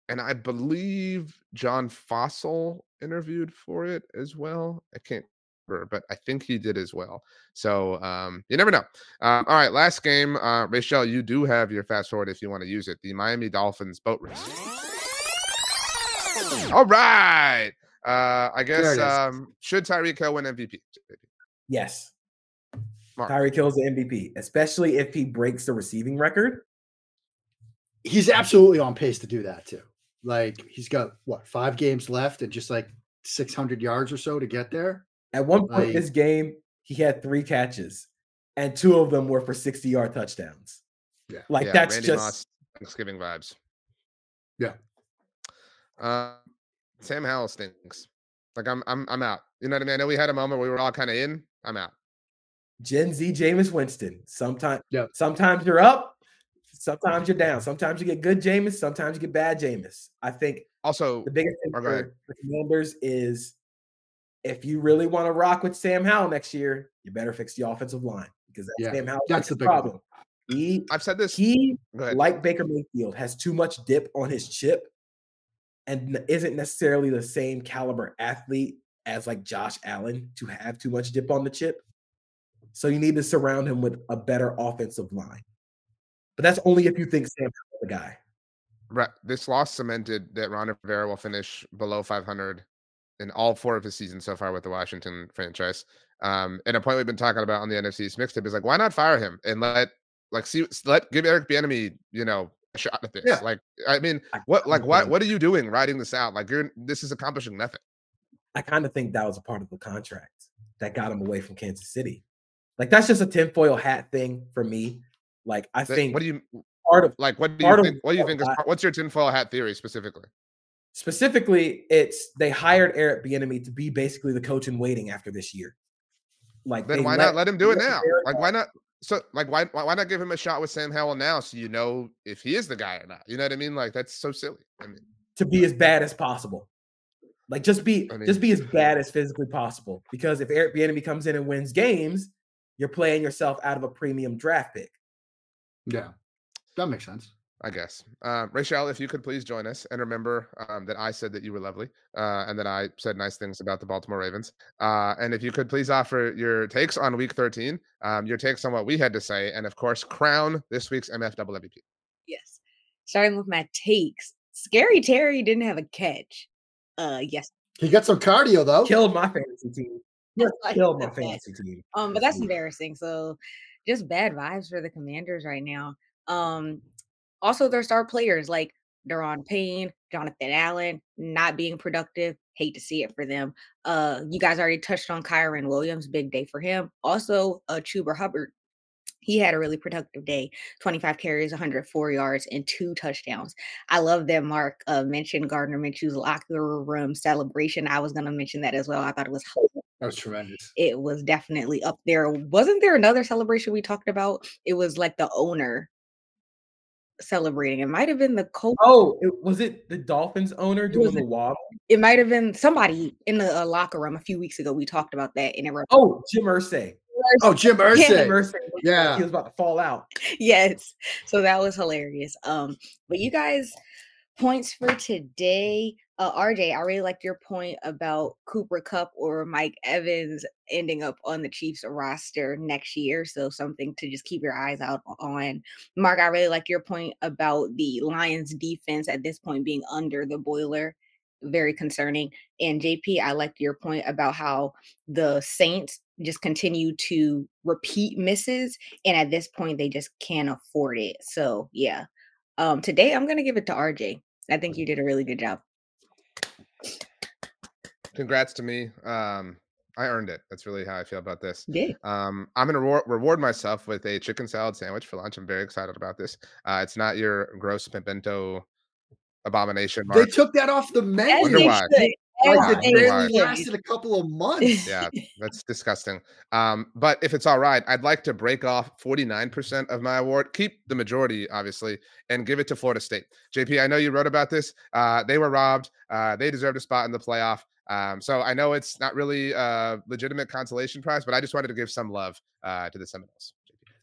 and I believe John Fassel interviewed for it as well. I can't remember, but I think he did as well. So um, you never know. Um, all right, last game, uh, Rachel, you do have your fast forward if you want to use it. The Miami Dolphins boat race. All right. Uh, I guess um, should Tyreek Hill win MVP? Yes, Mark. Tyreek Hill's the MVP, especially if he breaks the receiving record. He's absolutely on pace to do that too. Like he's got what five games left and just like 600 yards or so to get there. At one point in Like- this game, he had three catches, and two of them were for 60 yard touchdowns. Yeah. Like Yeah, that's Randy just Moss Thanksgiving vibes. Yeah. Uh, Sam Howell stinks. Like I'm, I'm, I'm out. You know what I mean? I know we had a moment where we were all kind of in. I'm out. Gen Z Jameis Winston. Sometimes, Yep. sometimes you're up, sometimes [laughs] you're down. Sometimes you get good Jameis, sometimes you get bad Jameis. I think Also, the biggest thing for the Commanders is if you really want to rock with Sam Howell next year, you better fix the offensive line because that's Yeah, Sam Howell's that's the one. problem. He I've said this. he like Baker Mayfield has too much dip on his chip and isn't necessarily the same caliber athlete as like Josh Allen to have too much dip on the chip. So you need to surround him with a better offensive line. But that's only if you think Sam Howell's the guy. Right. This loss cemented that Ron Rivera will finish below 500 in all four of his seasons so far with the Washington franchise. Um, and a point we've been talking about on the NFC's mixtape is like, why not fire him and let like see let give Eric Bieniemy, you know, a shot at this. Yeah. Like, I mean, what like what what are you doing riding this out? Like, you're this is accomplishing nothing. I kind of think that was a part of the contract that got him away from Kansas City. Like that's just a tinfoil hat thing for me. Like I think what do you part of Like, what do you think? What do you think? Is, what's your tinfoil hat theory specifically? specifically, it's they hired Eric Bieniemy to be basically the coach in waiting after this year. Like, Then why not let him do it now? Like, why not? So, like, why why why not give him a shot with Sam Howell now, so you know if he is the guy or not? You know what I mean? Like, that's so silly. I mean, to be as bad as possible. Like just be I mean- just be as bad as physically possible. Because if Eric Bieniemy comes in and wins games, you're playing yourself out of a premium draft pick. Yeah, that makes sense. I guess. Um, Rachel, if you could please join us and remember um, that I said that you were lovely uh, and that I said nice things about the Baltimore Ravens. Uh, and if you could please offer your takes on week 13, um, your takes on what we had to say, and of course, crown this week's MFWP. Yes. Starting with my takes. Scary Terry didn't have a catch. Uh yes. He got some cardio though. Killed my fantasy team. [laughs] Just I killed my said that. fantasy team. Um, but that's embarrassing. So just bad vibes for the commanders right now. Um also their star players like Daron Payne, Jonathan Allen, not being productive. Hate to see it for them. Uh you guys already touched on Kyren Williams, big day for him. Also uh Chuba Hubbard. He had a really productive day 25 carries, 104 yards, and two touchdowns. I love that Mark uh, mentioned Gardner Minshew's locker room celebration. I was going to mention that as well. I thought it was That was tremendous. it was definitely up there. Wasn't there another celebration we talked about? It was like the owner celebrating. It might have been the coach. Oh, it, was it the Dolphins owner doing the wobble? It might have been somebody in the uh, locker room a few weeks ago. We talked about that, and it was Oh, Jim Irsay. Oh, Jim Yeah, Jim Irsay. Irsay looked like Yeah. he was about to fall out. yes. So that was hilarious. Um, but you guys, points for today. Uh, RJ, I really liked your point about Cooper Kupp or Mike Evans ending up on the Chiefs roster next year. So something to just keep your eyes out on. Mark, I really like your point about the Lions defense at this point being under the boiler. Very concerning. And JP, I liked your point about how the Saints just continue to repeat misses and at this point they just can't afford it so yeah um today i'm gonna give it to rj i think you did a really good job Congrats to me. Um, I earned it. That's really how I feel about this. yeah Um, I'm gonna reward, reward myself with a chicken salad sandwich for lunch. I'm very excited about this. Uh, it's not your gross pimento abomination. They took that off the menu. Wonder why. Like it Wonder barely lasted a couple of months. yeah, [laughs] that's disgusting. Um, but if it's all right, I'd like to break off 49% of my award, keep the majority, obviously, and give it to Florida State. JP, I know you wrote about this. Uh, they were robbed. Uh, they deserved a spot in the playoff. Um, so I know it's not really a legitimate consolation prize, but I just wanted to give some love uh, to the Seminoles.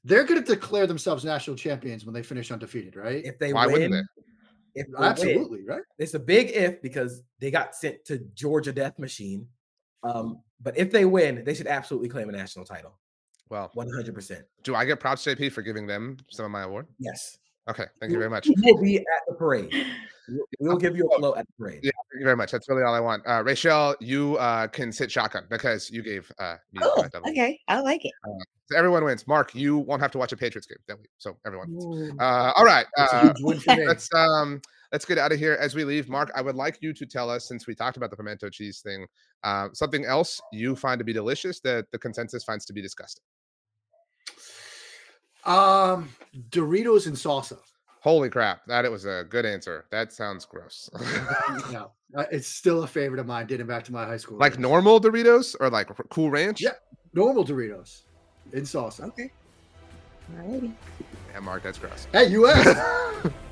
They're going to declare themselves national champions when they finish undefeated, right? If they Why wouldn't they? If they win, Absolutely, right? it's a big if because they got sent to Georgia Death Machine. Um, but if they win, they should absolutely claim a national title. Well, 100%. do I get props, JP, for giving them some of my award? Yes. Okay, thank you very much. Will be at the parade. We'll- [laughs] We'll give you a float at the parade. Yeah, thank you very much. That's really all I want. Uh, Rachel, you uh, can sit shotgun because you gave uh, me cool okay i like it So everyone wins. Mark, you won't have to watch a Patriots game that week. So everyone wins. Uh, all right. Uh, huge win [laughs] for me. let's um let's get out of here as we leave. Mark, I would like you to tell us, since we talked about the pimento cheese thing, uh, something else you find to be delicious that the consensus finds to be disgusting. Um, Doritos and salsa. Holy crap, that it was a good answer. That sounds gross. [laughs] No, uh, it's still a favorite of mine. Dating back to my high school. like days. normal Doritos or like Cool Ranch? Yeah. normal Doritos in salsa. okay Alrighty. Yeah, Mark, that's gross. Hey, you asked. [laughs]